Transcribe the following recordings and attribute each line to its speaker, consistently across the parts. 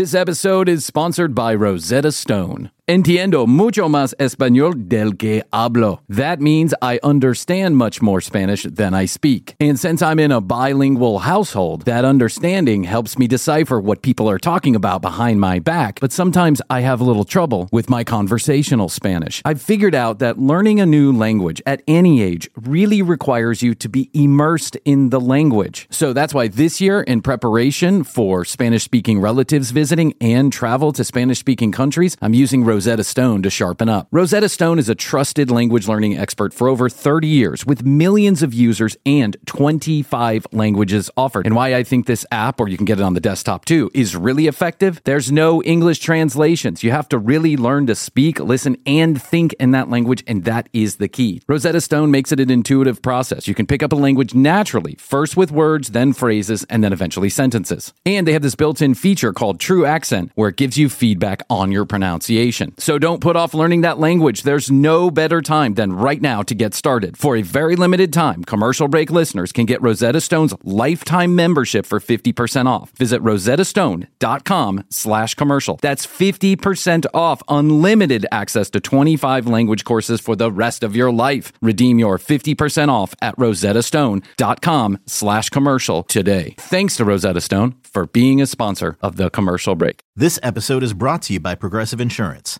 Speaker 1: This episode is sponsored by Rosetta Stone. Entiendo mucho más español del que hablo. That means I understand much more Spanish than I speak. And since I'm in a bilingual household, that understanding helps me decipher what people are talking about behind my back. But sometimes I have a little trouble with my conversational Spanish. I've figured out that learning a new language at any age really requires you to be immersed in the language. So that's why this year, in preparation for Spanish speaking relatives visiting and travel to Spanish speaking countries, I'm using Rosetta Stone to sharpen up. Rosetta Stone is a trusted language learning expert for over 30 years with millions of users and 25 languages offered. And why I think this app, or you can get it on the desktop too, is really effective. There's no English translations. You have to really learn to speak, listen, and think in that language, and that is the key. Rosetta Stone makes it an intuitive process. You can pick up a language naturally, first with words, then phrases, and then eventually sentences. And they have this built in feature called True Accent, where it gives you feedback on your pronunciation. So don't put off learning that language. There's no better time than right now to get started. For a very limited time, commercial break listeners can get Rosetta Stone's lifetime membership for 50% off. Visit rosettastone.com slash commercial. That's 50% off unlimited access to 25 language courses for the rest of your life. Redeem your 50% off at rosettastone.com slash commercial today. Thanks to Rosetta Stone for being a sponsor of the commercial break.
Speaker 2: This episode is brought to you by Progressive Insurance.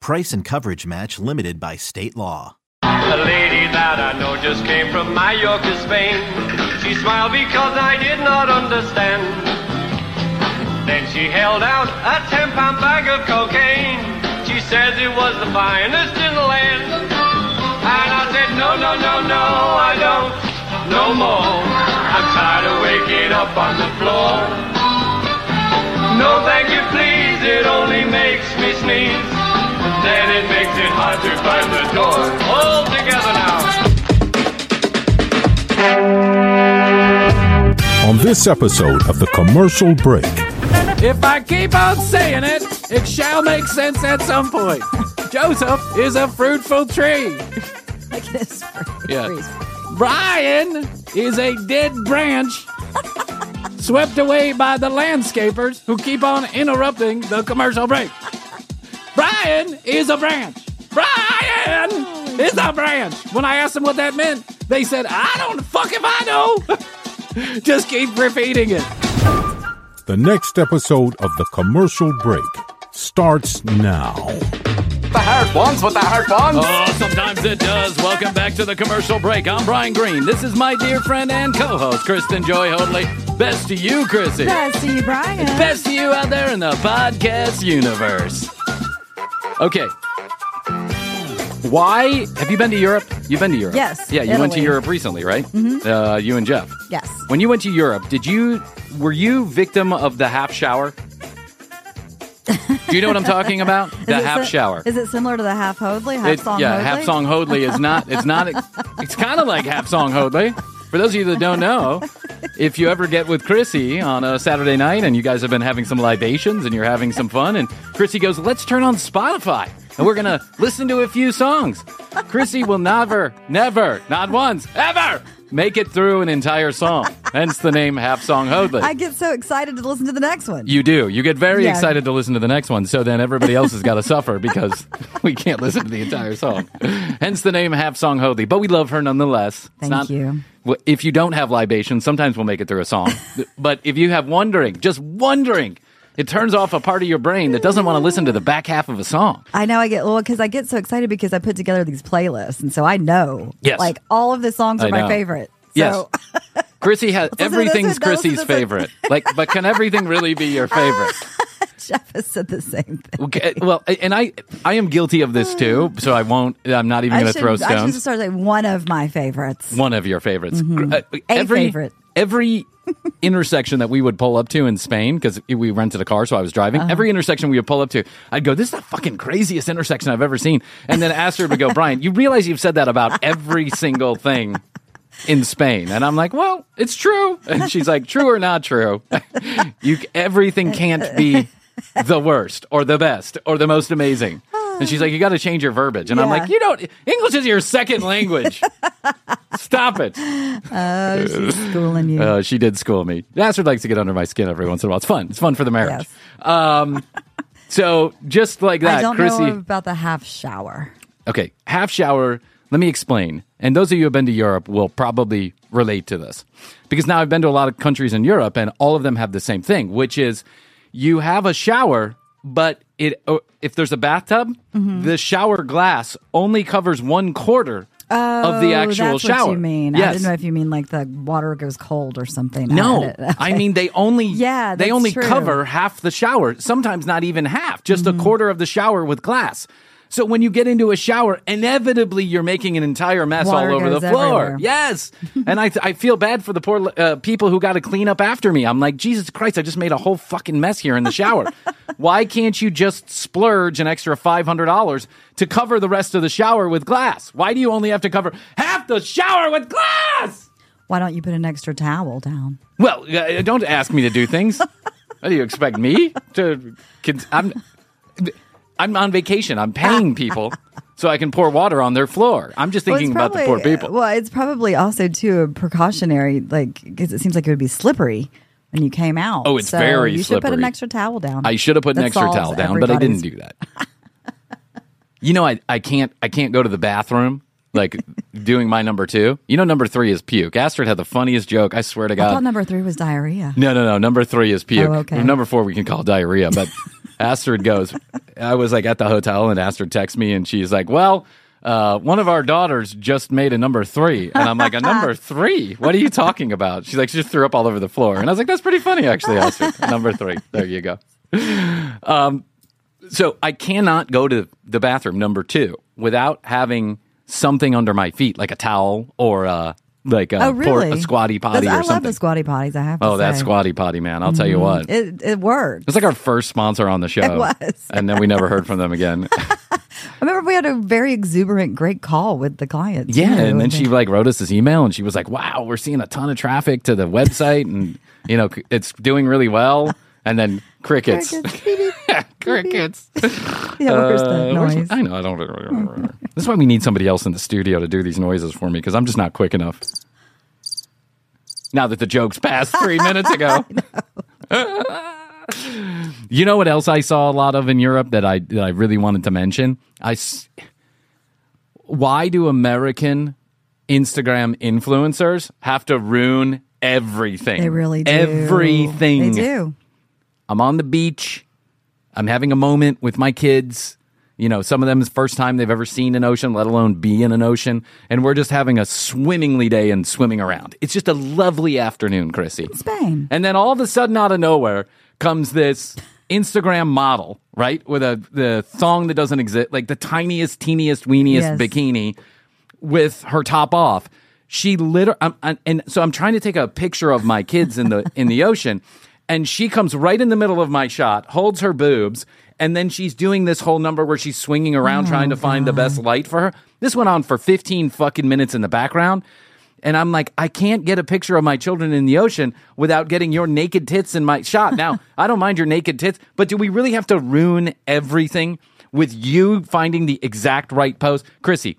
Speaker 2: Price and coverage match limited by state law.
Speaker 3: A lady that I know just came from Mallorca, Spain. She smiled because I did not understand. Then she held out a 10 pound bag of cocaine. She says it was the finest in the land. And I said, no, no, no, no, I don't. No more. I'm tired of waking up on the floor. No, thank you, please. It only makes me sneeze. Then it makes it hard to find the door. All together now.
Speaker 4: On this episode of The Commercial Break,
Speaker 1: If I keep on saying it, it shall make sense at some point. Joseph is a fruitful tree.
Speaker 5: Like this.
Speaker 1: Yeah. Bryan is a dead branch swept away by the landscapers who keep on interrupting the commercial break. Bryan is a branch. Bryan is a branch. When I asked them what that meant, they said, I don't fuck if I know. Just keep repeating it.
Speaker 4: the next episode of The Commercial Break starts now.
Speaker 6: The hard ones with the hard ones.
Speaker 1: Oh, sometimes it does. Welcome back to the commercial break. I'm Bryan Green. This is my dear friend and co-host, Kristen Joy Hoadley. Best to you, Krissy.
Speaker 5: Best to you, Bryan.
Speaker 1: Best to you out there in the podcast universe. Okay. Why have you been to Europe? You've been to Europe.
Speaker 5: Yes,
Speaker 1: Yeah, you went to Europe recently, right? Mm-hmm. Uh, you and Jeff.
Speaker 5: Yes.
Speaker 1: When you went to Europe, did you were you victim of the half shower? Do you know what I'm talking about? The half
Speaker 5: si-
Speaker 1: shower.
Speaker 5: Is it similar to the half Hoadley? Half
Speaker 1: It-
Speaker 5: song
Speaker 1: yeah,
Speaker 5: Hoadley?
Speaker 1: half song Hoadley is not. It's not. It's kind of like half song Hoadley. For those of you that don't know, if you ever get with Krissy on a Saturday night and you guys have been having some libations and you're having some fun, and Krissy goes, "Let's turn on Spotify and we're gonna listen to a few songs." Krissy will never, never, not once, ever make it through an entire song. Hence the name Half Song Hoadley.
Speaker 5: I get so excited to listen to the next one.
Speaker 1: You do. You get very
Speaker 5: Yeah.
Speaker 1: excited to listen to the next one, so then everybody else has got to suffer because we can't listen to the entire song. Hence the name Half Song Hoadley. But we love her nonetheless.
Speaker 5: Thank you.
Speaker 1: If you don't have libation, sometimes we'll make it through a song. but if you have wondering, just wondering, it turns off a part of your brain that doesn't want to listen to the back half of a song.
Speaker 5: I know I get well because I get so excited because I put together these playlists, and so I know,
Speaker 1: Yes.
Speaker 5: like all of the songs are
Speaker 1: I
Speaker 5: my
Speaker 1: know.
Speaker 5: favorite.
Speaker 1: Yes. Krissy has everything's
Speaker 5: one, now listen
Speaker 1: Krissy's
Speaker 5: to this one.
Speaker 1: favorite. Like, but can everything really be your favorite?
Speaker 5: Jeff has said the same thing.
Speaker 1: Okay, well, and I I am guilty of this too, so I won't. I'm not even going to throw
Speaker 5: I should
Speaker 1: stones.
Speaker 5: just start saying one of my favorites.
Speaker 1: One of your favorites. Uh,
Speaker 5: Mm-hmm. A
Speaker 1: every,
Speaker 5: favorite.
Speaker 1: Every intersection that we would pull up to in Spain because we rented a car, so I was driving.
Speaker 5: Uh-huh.
Speaker 1: Every intersection we would pull up to, I'd go, "This is the fucking craziest intersection I've ever seen." And then Astrid would go, "Bryan, you realize you've said that about every single thing." In Spain, and I'm like, well, it's true. And she's like, true or not true? you everything can't be the worst or the best or the most amazing. And she's like, you got to change your verbiage. And I'm
Speaker 5: Yeah.
Speaker 1: like, you don't. English is your second language. Stop it.
Speaker 5: Oh, she's schooling you.
Speaker 1: Uh, she did school me. Astrid likes to get under my skin every once in a while. It's fun. It's fun for the marriage. Um, so just like that,
Speaker 5: I don't
Speaker 1: Krissy.
Speaker 5: know about the half shower.
Speaker 1: Okay, half shower. Let me explain. And those of you who have been to Europe will probably relate to this. Because now I've been to a lot of countries in Europe and all of them have the same thing, which is you have a shower, but it uh, if there's a bathtub,
Speaker 5: Mm-hmm.
Speaker 1: the shower glass only covers one quarter of the
Speaker 5: Oh,
Speaker 1: actual
Speaker 5: that's
Speaker 1: shower.
Speaker 5: what you mean. I didn't know if you mean like the water goes cold or something.
Speaker 1: No,
Speaker 5: I, had.
Speaker 1: I mean they only
Speaker 5: Yeah,
Speaker 1: they only
Speaker 5: true.
Speaker 1: cover half the shower. Sometimes not even half, just
Speaker 5: Mm-hmm.
Speaker 1: a quarter of the shower with glass. So when you get into a shower, inevitably you're making an entire mess
Speaker 5: Water
Speaker 1: all over the floor.
Speaker 5: everywhere.
Speaker 1: Yes, and I I feel bad for the poor uh, people who got to clean up after me. I'm like Jesus Christ, I just made a whole fucking mess here in the shower. Why can't you just splurge an extra five hundred dollars to cover the rest of the shower with glass? Why do you only have to cover half the shower with glass?
Speaker 5: Why don't you put an extra towel down?
Speaker 1: Well, uh, don't ask me to do things. What do you expect me to? I'm I'm on vacation. I'm paying people so I can pour water on their floor. I'm just
Speaker 5: Well,
Speaker 1: thinking about the poor people.
Speaker 5: Well, it's probably also too a precautionary, like because it seems like it would be slippery when you came out.
Speaker 1: Oh, it's
Speaker 5: So
Speaker 1: very
Speaker 5: You should put an extra towel down.
Speaker 1: I should have put an extra towel down, but I didn't do that. you know, I, I can't I can't go to the bathroom like doing my number two. You know, number three is puke. Astrid had the funniest joke. I swear to
Speaker 5: I thought
Speaker 1: God.
Speaker 5: number three was diarrhea.
Speaker 1: No, no, no. Number three is puke.
Speaker 5: Oh, okay.
Speaker 1: Number four we can call diarrhea. But Astrid goes. I was like at the hotel, and Astrid texts me, and she's like, "Well, uh, one of our daughters just made a number three. And I'm like, a number three? What are you talking about? She's like, she just threw up all over the floor. And I was like, that's pretty funny, actually, Astrid. number three. There you go. Um, so I cannot go to the bathroom, number two, without having something under my feet, like a towel or uh, like a,
Speaker 5: Oh,
Speaker 1: por-
Speaker 5: really?
Speaker 1: a squatty potty
Speaker 5: That's-
Speaker 1: or
Speaker 5: I love
Speaker 1: something.
Speaker 5: the squatty potties. I have to
Speaker 1: oh, that squatty potty, man. I'll tell you mm-hmm. what.
Speaker 5: It it worked.
Speaker 1: It's like our first sponsor on the show.
Speaker 5: It was.
Speaker 1: And then we never heard from them again.
Speaker 5: I remember we had a very exuberant, great call with the client.
Speaker 1: yeah.
Speaker 5: too.
Speaker 1: And then she like wrote us this email and she was like, wow, we're seeing a ton of traffic to the website and, you know, it's doing really well. And then crickets.
Speaker 5: Crickets, beep.
Speaker 1: crickets.
Speaker 5: yeah, where's the
Speaker 1: Uh, where's-
Speaker 5: noise?
Speaker 1: I know. I don't. this is why we need somebody else in the studio to do these noises for me because I'm just not quick enough. Now that the jokes passed three minutes ago. you know what else I saw a lot of in Europe that I that I really wanted to mention? I. s- Why do American Instagram influencers have to ruin everything?
Speaker 5: They really do.
Speaker 1: Everything.
Speaker 5: They do.
Speaker 1: I'm on the beach. I'm having a moment with my kids. You know, some of them is the first time they've ever seen an ocean, let alone be in an ocean. And we're just having a swimmingly day and swimming around. It's just a lovely afternoon, Krissy.
Speaker 5: Spain.
Speaker 1: And then all of a sudden, out of nowhere, comes this Instagram model, right? With a the thong that doesn't exist, like the tiniest, teeniest, weeniest
Speaker 5: Yes.
Speaker 1: bikini with her top off. She literally, I'm, um, I'm- uh, and so I'm trying to take a picture of my kids in the in the ocean, and she comes right in the middle of my shot, holds her boobs, and then she's doing this whole number where she's swinging around oh trying to find the best light for her. This went on for 15 fucking minutes in the background. And I'm like, I can't get a picture of my children in the ocean without getting your naked tits in my shot. Now, I don't mind your naked tits, but do we really have to ruin everything with you finding the exact right pose? Krissy,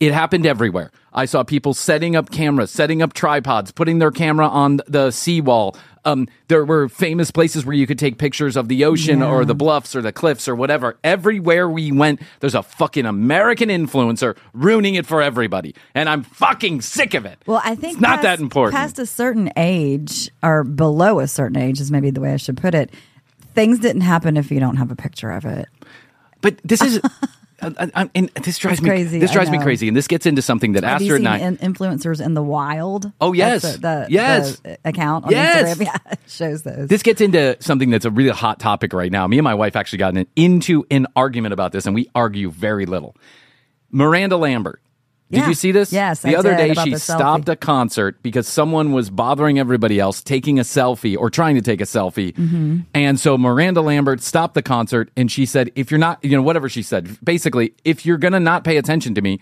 Speaker 1: it happened everywhere. I saw people setting up cameras, setting up tripods, putting their camera on the seawall. Um, there were famous places where you could take pictures of the ocean
Speaker 5: Yeah.
Speaker 1: or the bluffs or the cliffs or whatever. Everywhere we went, there's a fucking American influencer ruining it for everybody. And I'm fucking sick of it.
Speaker 5: Well, I think
Speaker 1: it's not
Speaker 5: past,
Speaker 1: that important.
Speaker 5: Past a certain age, or below a certain age, is maybe the way I should put it. Things didn't happen if you don't have a picture of it.
Speaker 1: but this is. I, I, and this drives me
Speaker 5: crazy,
Speaker 1: This drives me crazy, and this gets into something that
Speaker 5: Have you
Speaker 1: Astrid
Speaker 5: seen
Speaker 1: and I.
Speaker 5: in- influencers in the wild?
Speaker 1: Oh, yes.
Speaker 5: The, the,
Speaker 1: Yes.
Speaker 5: the uh, account on
Speaker 1: Yes.
Speaker 5: Instagram. Yeah, shows those.
Speaker 1: This gets into something that's a really hot topic right now. Me and my wife actually got into an argument about this, and we argue very little. Miranda Lambert Did
Speaker 5: Yeah.
Speaker 1: you see this?
Speaker 5: Yes,
Speaker 1: The
Speaker 5: I
Speaker 1: other
Speaker 5: did,
Speaker 1: day she stopped a concert because someone was bothering everybody else taking a selfie or trying to take a selfie.
Speaker 5: Mm-hmm.
Speaker 1: And so Miranda Lambert stopped the concert and she said, if you're not, you know, whatever she said, basically, if you're going to not pay attention to me,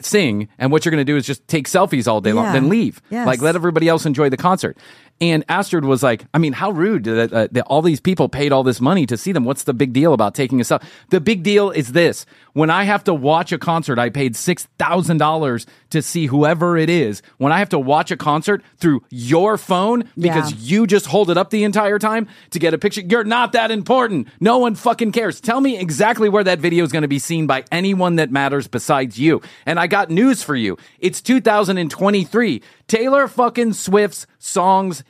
Speaker 1: sing, and what you're going to do is just take selfies all day long, then leave.
Speaker 5: Yes.
Speaker 1: Like, let everybody else enjoy the concert. And Astrid was like, I mean, how rude that, uh, that all these people paid all this money to see them. What's the big deal about taking a selfie? The big deal is this. When I have to watch a concert, I paid $6,000 to see whoever it is. When I have to watch a concert through your phone because
Speaker 5: Yeah.
Speaker 1: you just hold it up the entire time to get a picture, you're not that important. No one fucking cares. Tell me exactly where that video is going to be seen by anyone that matters besides you. And I got news for you. It's 2023. Taylor fucking Swift's songs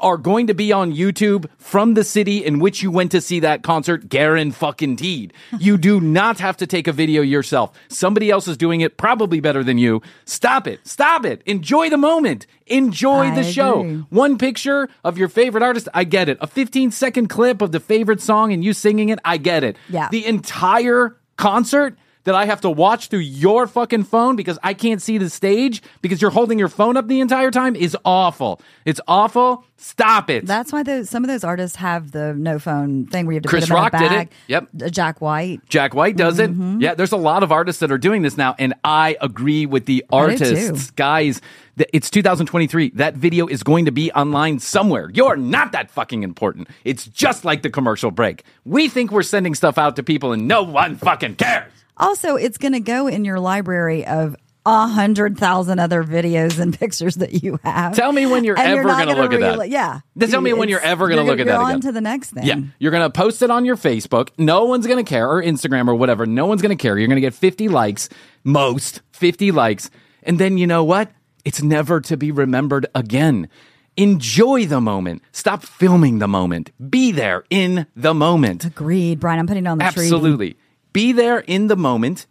Speaker 1: are going to be on YouTube from the city in which you went to see that concert, Garen fucking Teed. You do not have to take a video yourself. Somebody else is doing it probably better than you. Stop it. Stop it. Enjoy the moment. Enjoy
Speaker 5: I
Speaker 1: the show.
Speaker 5: agree.
Speaker 1: One picture of your favorite artist, I get it. A 15 second clip of the favorite song and you singing it, I get it.
Speaker 5: Yeah.
Speaker 1: The entire concert that I have to watch through your fucking phone because I can't see the stage because you're holding your phone up the entire time is awful. It's awful. Stop it.
Speaker 5: That's why those some of those artists have the no phone thing where you have to
Speaker 1: Chris
Speaker 5: put
Speaker 1: Rock
Speaker 5: in a
Speaker 1: did it. Yep.
Speaker 5: Uh, Jack White.
Speaker 1: Jack White does
Speaker 5: Mm-hmm.
Speaker 1: it. Yeah, there's a lot of artists that are doing this now, and I agree with the artists. Guys, it's 2023. That video is going to be online somewhere. You're not that fucking important. It's just like the commercial break. We think we're sending stuff out to people, and no one fucking cares.
Speaker 5: Also, it's going to go in your library of a hundred thousand other videos and pictures that you have.
Speaker 1: Tell me when you're
Speaker 5: And
Speaker 1: ever gonna look at that.
Speaker 5: Yeah.
Speaker 1: Then tell me when you're ever gonna look at
Speaker 5: you're
Speaker 1: that
Speaker 5: on
Speaker 1: again.
Speaker 5: to the next thing.
Speaker 1: Yeah, you're gonna post it on your Facebook. No one's gonna care, or Instagram, or whatever. No one's gonna care. You're gonna get 50 likes, most 50 likes, and then you know what? It's never to be remembered again. Enjoy the moment. Stop filming the moment. Be there in the moment.
Speaker 5: Agreed, Bryan. I'm putting it on the tree.
Speaker 1: Be there in the moment.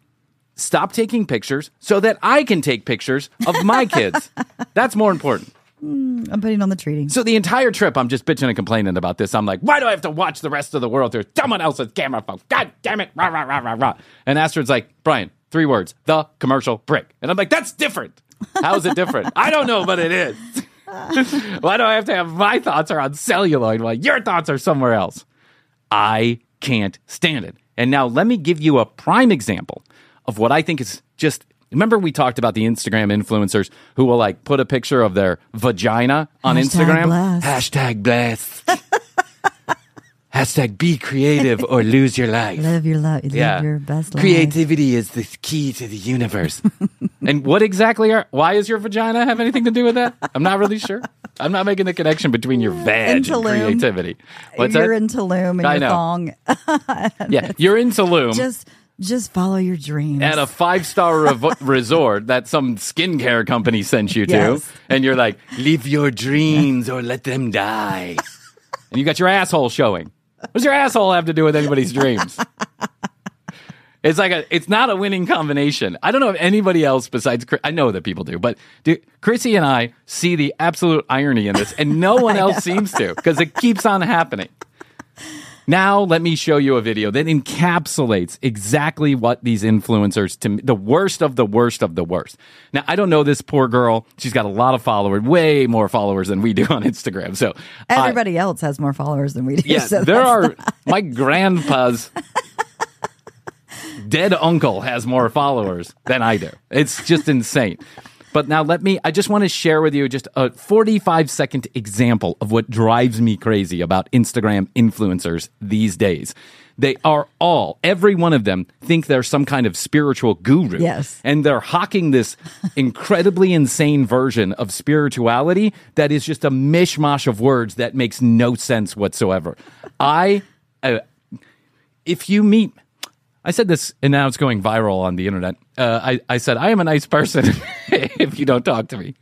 Speaker 1: Stop taking pictures so that I can take pictures of my kids. That's more important.
Speaker 5: Mm, I'm putting on the treaty.
Speaker 1: So the entire trip, I'm just bitching and complaining about this. I'm like, why do I have to watch the rest of the world through someone else's camera phone? God damn it! Rah, rah, rah, rah, rah. And Astrid's like, Bryan, three words: the commercial break. And I'm like, that's different. How is it different? I don't know, but it is. why do I have to have my thoughts are on celluloid while your thoughts are somewhere else? I can't stand it. And now let me give you a prime example of what I think is just. Remember, we talked about the Instagram influencers who will like put a picture of their vagina on
Speaker 5: Hashtag
Speaker 1: Instagram. Hashtag blessed. Hashtag be creative or lose your life.
Speaker 5: Live your life. Live
Speaker 1: yeah.
Speaker 5: your best life.
Speaker 1: Creativity is the key to the universe. and what exactly are, why does your vagina have anything to do with that? I'm not really sure. I'm not making the connection between your vag and creativity. What's
Speaker 5: you're
Speaker 1: that?
Speaker 5: in Tulum and
Speaker 1: I
Speaker 5: your
Speaker 1: know.
Speaker 5: thong.
Speaker 1: yeah, you're in Tulum.
Speaker 5: Just just follow your dreams.
Speaker 1: at a five star revo- resort that some skincare company sent you to,
Speaker 5: Yes.
Speaker 1: and you're like, live your dreams or let them die. and you got your asshole showing. What does your asshole have to do with anybody's dreams? It's like a, it's not a winning combination. I don't know if anybody else besides, Chris, I know that people do, but do, Krissy and I see the absolute irony in this, and no one else seems to because it keeps on happening. Now, let me show you a video that encapsulates exactly what these influencers to me, the worst of the worst of the worst. Now, I don't know this poor girl. She's got a lot of followers, way more followers than we do on Instagram. So,
Speaker 5: Everybody else has more followers than we do.
Speaker 1: yeah,
Speaker 5: so
Speaker 1: there are my grandpa's dead uncle has more followers than I do. It's just insane. But now let me I just want to share with you just a 45 second example of what drives me crazy about Instagram influencers these days. They are all, every one of them, think they're some kind of spiritual guru.
Speaker 5: Yes.
Speaker 1: And they're hawking this incredibly insane version of spirituality that is just a mishmash of words that makes no sense whatsoever. I, uh, if you meet, I said this and now it's going viral on the internet. Uh, I, I said, I am a nice person if you don't talk to me.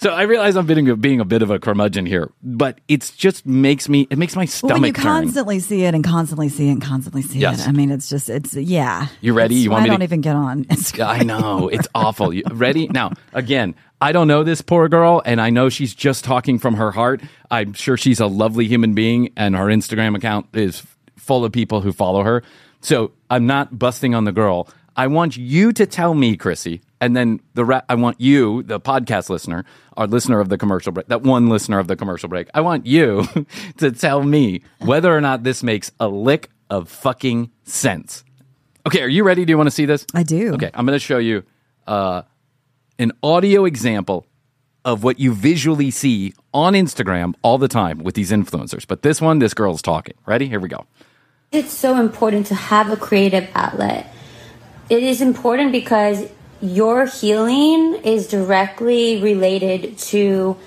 Speaker 1: So I realize I'm being a, being a bit of a curmudgeon here, but it's just makes me, it makes my
Speaker 5: Well,
Speaker 1: stomach
Speaker 5: when you
Speaker 1: turn.
Speaker 5: constantly see it and constantly see it and constantly see
Speaker 1: Yes.
Speaker 5: it. I mean, it's just, it's, yeah.
Speaker 1: You ready?
Speaker 5: It's
Speaker 1: You want me to?
Speaker 5: I don't even get on Instagram.
Speaker 1: I know it's awful. You ready now? Again, I don't know this poor girl, and I know she's just talking from her heart. I'm sure she's a lovely human being, and her Instagram account is full of people who follow her. So I'm not busting on the girl. I want you to tell me, Krissy, And then the ra- I want you, the podcast listener, our listener of the commercial break, that one listener of the commercial break, I want you to tell me whether or not this makes a lick of fucking sense. Okay, are you ready? Do you want to see this?
Speaker 5: I do.
Speaker 1: Okay, I'm going to show you uh, an audio example of what you visually see on Instagram all the time with these influencers. But this one, this girl's talking. Ready? Here we go.
Speaker 7: It's so important to have a creative outlet. It is important because your healing is directly related to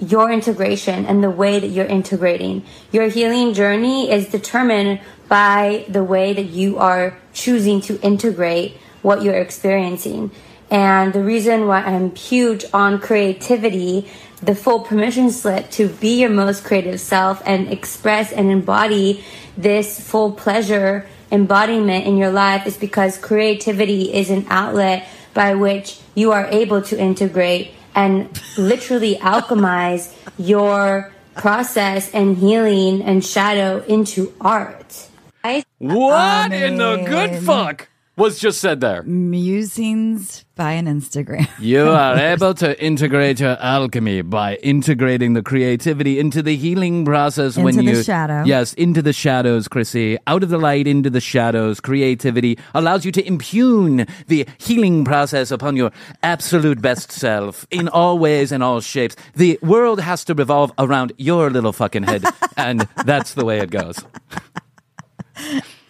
Speaker 7: your integration and the way that you're integrating. Your healing journey is determined by the way that you are choosing to integrate what you're experiencing. And the reason why I'm huge on creativity, the full permission slip to be your most creative self and express and embody this full pleasure embodiment in your life is because creativity is an outlet by which you are able to integrate and literally alchemize your process and healing and shadow into art. I
Speaker 1: What in the good fuck was just said there?
Speaker 5: Musings by an Instagram.
Speaker 1: You are able to integrate your alchemy by integrating the creativity into the healing process when
Speaker 5: Into the
Speaker 1: you
Speaker 5: shadow.
Speaker 1: Yes, into the shadows, Krissy. Out of the light into the shadows. Creativity allows you to impugn the healing process upon your absolute best self in all ways and all shapes. The world has to revolve around your little fucking head, and that's the way it goes.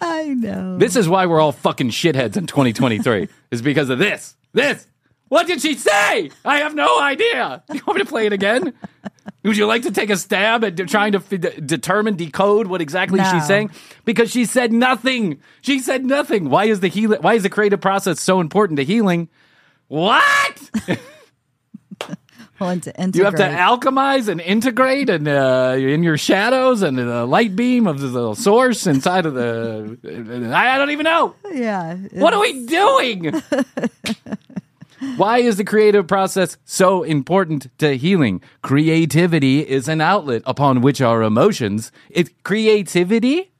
Speaker 5: I know.
Speaker 1: This is why we're all fucking shitheads in 2023. is because of this. This. What did she say? I have no idea. Do You want me to play it again? Would you like to take a stab at de- trying to f- de- determine, decode what exactly
Speaker 5: No.
Speaker 1: she's saying? Because she said nothing. She said nothing. Why is the heal- Why is the creative process so important to healing? What?
Speaker 5: Well,
Speaker 1: You have to alchemize and integrate and uh, in your shadows and the light beam of the source inside of the. I don't even know.
Speaker 5: yeah.
Speaker 1: What are we doing? Why is the creative process so important to healing? Creativity is an outlet upon which our emotions, it creativity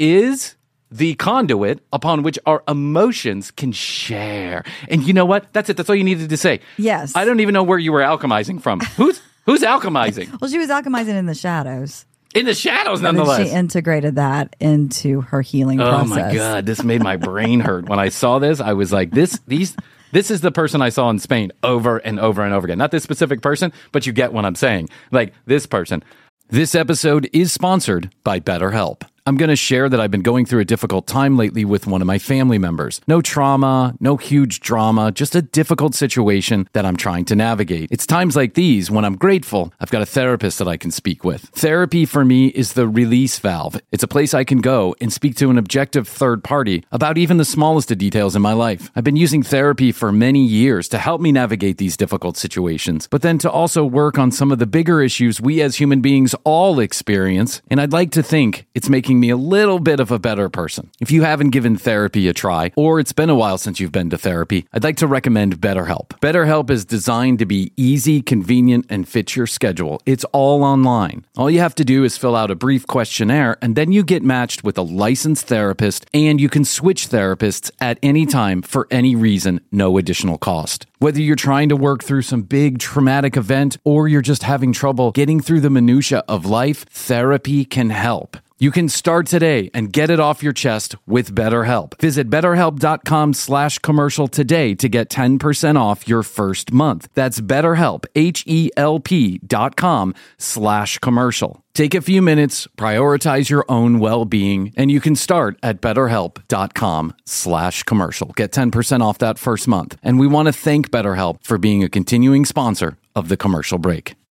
Speaker 1: is the conduit upon which our emotions can share. And you know what? That's it. That's all you needed to say.
Speaker 5: Yes.
Speaker 1: I don't even know where you were alchemizing from. Who's who's alchemizing?
Speaker 5: Well, she was alchemizing in the shadows.
Speaker 1: In the shadows nonetheless.
Speaker 5: she integrated that into her healing
Speaker 1: Oh
Speaker 5: process.
Speaker 1: my god, this made my brain hurt. When I saw this, I was like, this these this is the person I saw in Spain over and over and over again. Not this specific person, but you get what I'm saying. Like this person. This episode is sponsored by BetterHelp. I'm going to share that I've been going through a difficult time lately with one of my family members. No trauma, no huge drama, just a difficult situation that I'm trying to navigate. It's times like these when I'm grateful I've got a therapist that I can speak with. Therapy for me is the release valve. It's a place I can go and speak to an objective third party about even the smallest of details in my life. I've been using therapy for many years to help me navigate these difficult situations, but then to also work on some of the bigger issues we as human beings all experience. And I'd like to think it's making me a little bit of a better person. If you haven't given therapy a try, or it's been a while since you've been to therapy, I'd like to recommend BetterHelp. BetterHelp is designed to be easy, convenient, and fit your schedule. It's all online. All you have to do is fill out a brief questionnaire, and then you get matched with a licensed therapist, and you can switch therapists at any time for any reason, no additional cost. Whether you're trying to work through some big traumatic event or you're just having trouble getting through the minutia of life, therapy can help. You can start today and get it off your chest with BetterHelp. Visit betterhelp.com slash commercial today to get 10% off your first month. That's betterhelp, H-E-L-P dot com slash commercial. Take a few minutes, prioritize your own well-being, and you can start at betterhelp.com slash commercial. Get 10% off that first month. And we want to thank BetterHelp for being a continuing sponsor of the commercial break.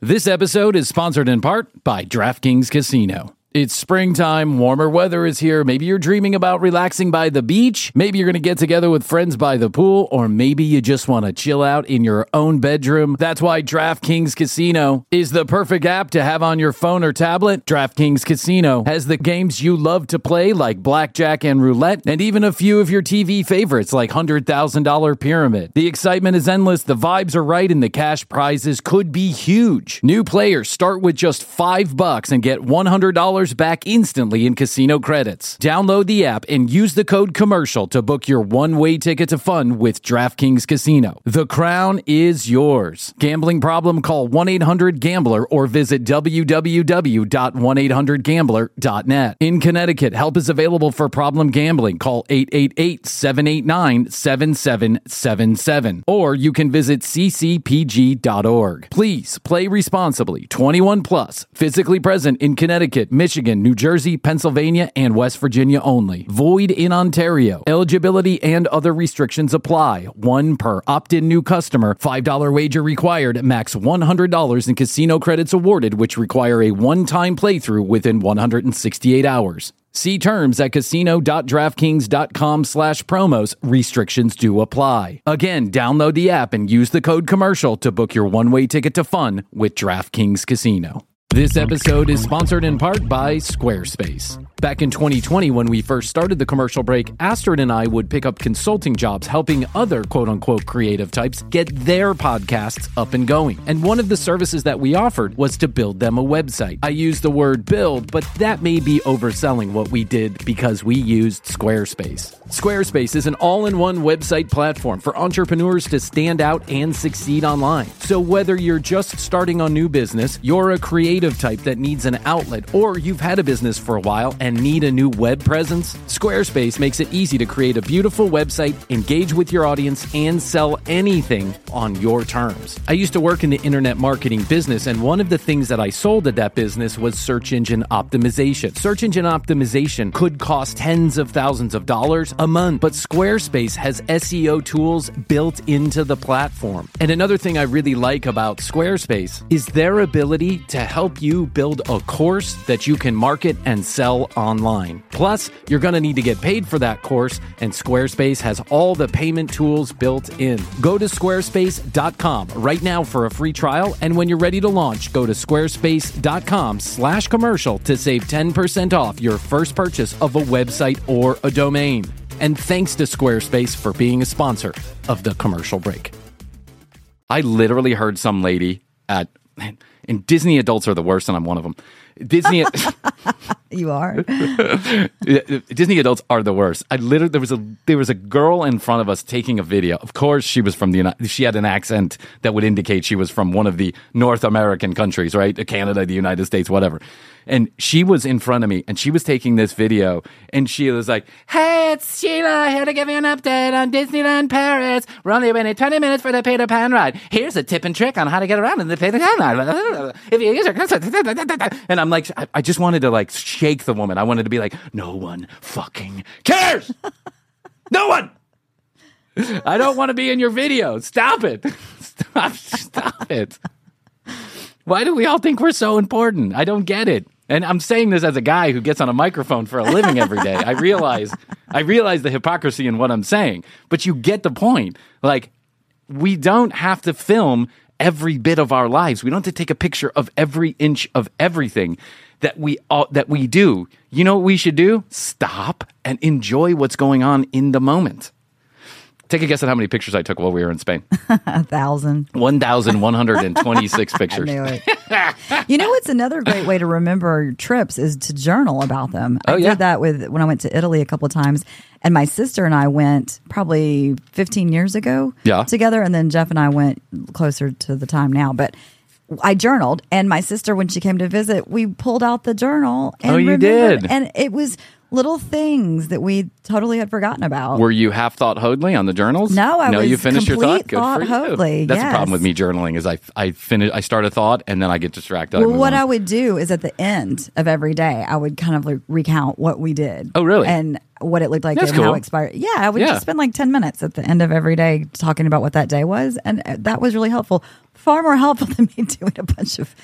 Speaker 1: This episode is sponsored in part by DraftKings Casino. It's springtime, warmer weather is here. Maybe you're dreaming about relaxing by the beach. Maybe you're going to get together with friends by the pool, or maybe you just want to chill out in your own bedroom. That's why DraftKings Casino is the perfect app to have on your phone or tablet. DraftKings Casino has the games you love to play, like blackjack and roulette, and even a few of your TV favorites, like $100,000 Pyramid. The excitement is endless, the vibes are right, and the cash prizes could be huge. New players start with just five bucks and get $100 back instantly in casino credits. Download the app and use the code commercial to book your one way ticket to fun with DraftKings Casino. The crown is yours. Gambling problem? Call 1 800 Gambler or visit www.1800Gambler.net. In Connecticut, help is available for problem gambling. Call 888 789 7777. Or you can visit ccpg.org. Please play responsibly. 21 plus, physically present in Connecticut, Michigan, New Jersey, Pennsylvania, and West Virginia only. Void in Ontario. Eligibility and other restrictions apply. One per opt in new customer. $5 wager required. Max $100 in casino credits awarded, which require a one time playthrough within 168 hours. See terms at casino.draftkings.com slash promos. Restrictions do apply. Again, download the app and use the code commercial to book your one-way ticket to fun with DraftKings Casino. This episode is sponsored in part by Squarespace. Back in 2020, when we first started the commercial break, Astrid and I would pick up consulting jobs helping other quote unquote creative types get their podcasts up and going. And one of the services that we offered was to build them a website. I use the word build, but that may be overselling what we did because we used Squarespace. Squarespace is an all in one website platform for entrepreneurs to stand out and succeed online. So, whether you're just starting a new business, you're a creative type that needs an outlet, or you've had a business for a while and need a new web presence, Squarespace makes it easy to create a beautiful website, engage with your audience, and sell anything on your terms. I used to work in the internet marketing business, and one of the things that I sold at that business was search engine optimization. Search engine optimization could cost tens of thousands of dollars a month, but Squarespace has SEO tools built into the platform. And another thing I really like about Squarespace is their ability to help you build a course that you can market and sell online. Plus, you're going to need to get paid for that course, and Squarespace has all the payment tools built in. Go to squarespace.com right now for a free trial, and when you're ready to launch, go to squarespace.com slash commercial to save 10% off your first purchase of a website or a domain. And thanks to Squarespace for being a sponsor of the commercial break. I literally heard some lady at, and Disney adults are the worst, and I'm one of them. Disney,
Speaker 5: You are.
Speaker 1: Disney adults are the worst. I literally there was a there was a girl in front of us taking a video. Of course, she was from the United. she had an accent that would indicate she was from one of the North American countries, right? Canada, the United States, whatever. And she was in front of me and she was taking this video and she was like, Hey, it's Sheila here to give you an update on Disneyland Paris. We're only waiting 20 minutes for the Peter Pan ride. Here's a tip and trick on how to get around in the Peter Pan ride. If you use your and I'm like, I, just wanted to like shake the woman. I wanted to be like, no one fucking cares. no one. I don't want to be in your video. Stop it. Stop. Stop it. Why do we all think we're so important? I don't get it. And I'm saying this as a guy who gets on a microphone for a living every day. I realize I realize the hypocrisy in what I'm saying, but you get the point. Like we don't have to film every bit of our lives. We don't have to take a picture of every inch of everything that we that we do. You know what we should do? Stop and enjoy what's going on in the moment. Take a guess at how many pictures I took while we were in Spain.
Speaker 5: a thousand.
Speaker 1: 1,126 pictures.
Speaker 5: I you know what's another great way to remember your trips is to journal about them. Oh, I
Speaker 1: Oh, yeah.
Speaker 5: did that with when I went to Italy a couple of times, and my sister and I went probably 15 years ago
Speaker 1: Yeah.
Speaker 5: together, and then Jeff and I went closer to the time now, but. I journaled, and my sister, when she came to visit, we pulled out the journal. And
Speaker 1: Oh, you did?
Speaker 5: and it was little things that we totally had forgotten about.
Speaker 1: Were you half thought Hoadley on the journals?
Speaker 5: No, I
Speaker 1: no.
Speaker 5: was
Speaker 1: you finished your thought. Good
Speaker 5: thought. Hoadley,
Speaker 1: That's the problem with me journaling is I I finish I start a thought and then I get distracted.
Speaker 5: Well,
Speaker 1: move
Speaker 5: what
Speaker 1: on.
Speaker 5: I would do is at the end of every day, I would kind of like recount what we did.
Speaker 1: Oh, really?
Speaker 5: And what it looked like
Speaker 1: That's
Speaker 5: and how it expired. Yeah, I would
Speaker 1: Yeah.
Speaker 5: just spend like 10 minutes at the end of every day talking about what that day was. And uh, that was really helpful. Far more helpful than me doing a bunch of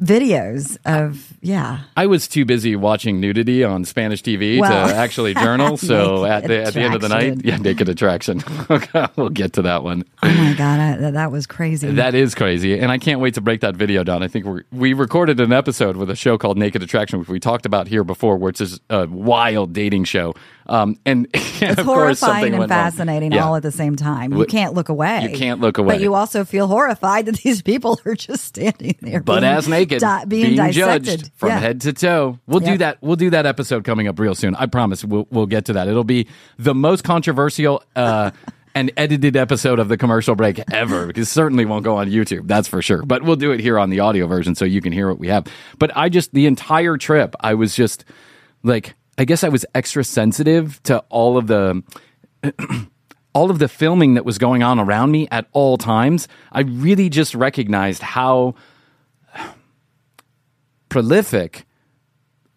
Speaker 5: videos of yeah.
Speaker 1: I was too busy watching nudity on Spanish TV
Speaker 5: Well,
Speaker 1: to actually journal. So at the at the end of the night, yeah, naked attraction. We'll get to that one.
Speaker 5: Oh my god, I, that, that was crazy.
Speaker 1: That is crazy, and I can't wait to break that video down. I think we we recorded an episode with a show called Naked Attraction, which we talked about here before, which is a wild dating show. Um, and,
Speaker 5: it's
Speaker 1: of course something
Speaker 5: horrifying and fascinating
Speaker 1: Yeah.
Speaker 5: all at the same time. You can't look away.
Speaker 1: You can't look away.
Speaker 5: But you also feel horrified that these people are just standing there,
Speaker 1: Butt
Speaker 5: being
Speaker 1: ass naked,
Speaker 5: di- being, dissected
Speaker 1: judged from
Speaker 5: Yeah.
Speaker 1: head to toe. We'll do that. We'll do that episode coming up real soon. I promise. We'll we'll get to that. It'll be the most controversial. Uh, and edited episode of the commercial break ever because it certainly won't go on YouTube. That's for sure. But we'll do it here on the audio version so you can hear what we have. But I just the entire trip, I was just like, I guess I was extra sensitive to all of the all of the filming that was going on around me at all times, I really just recognized how prolific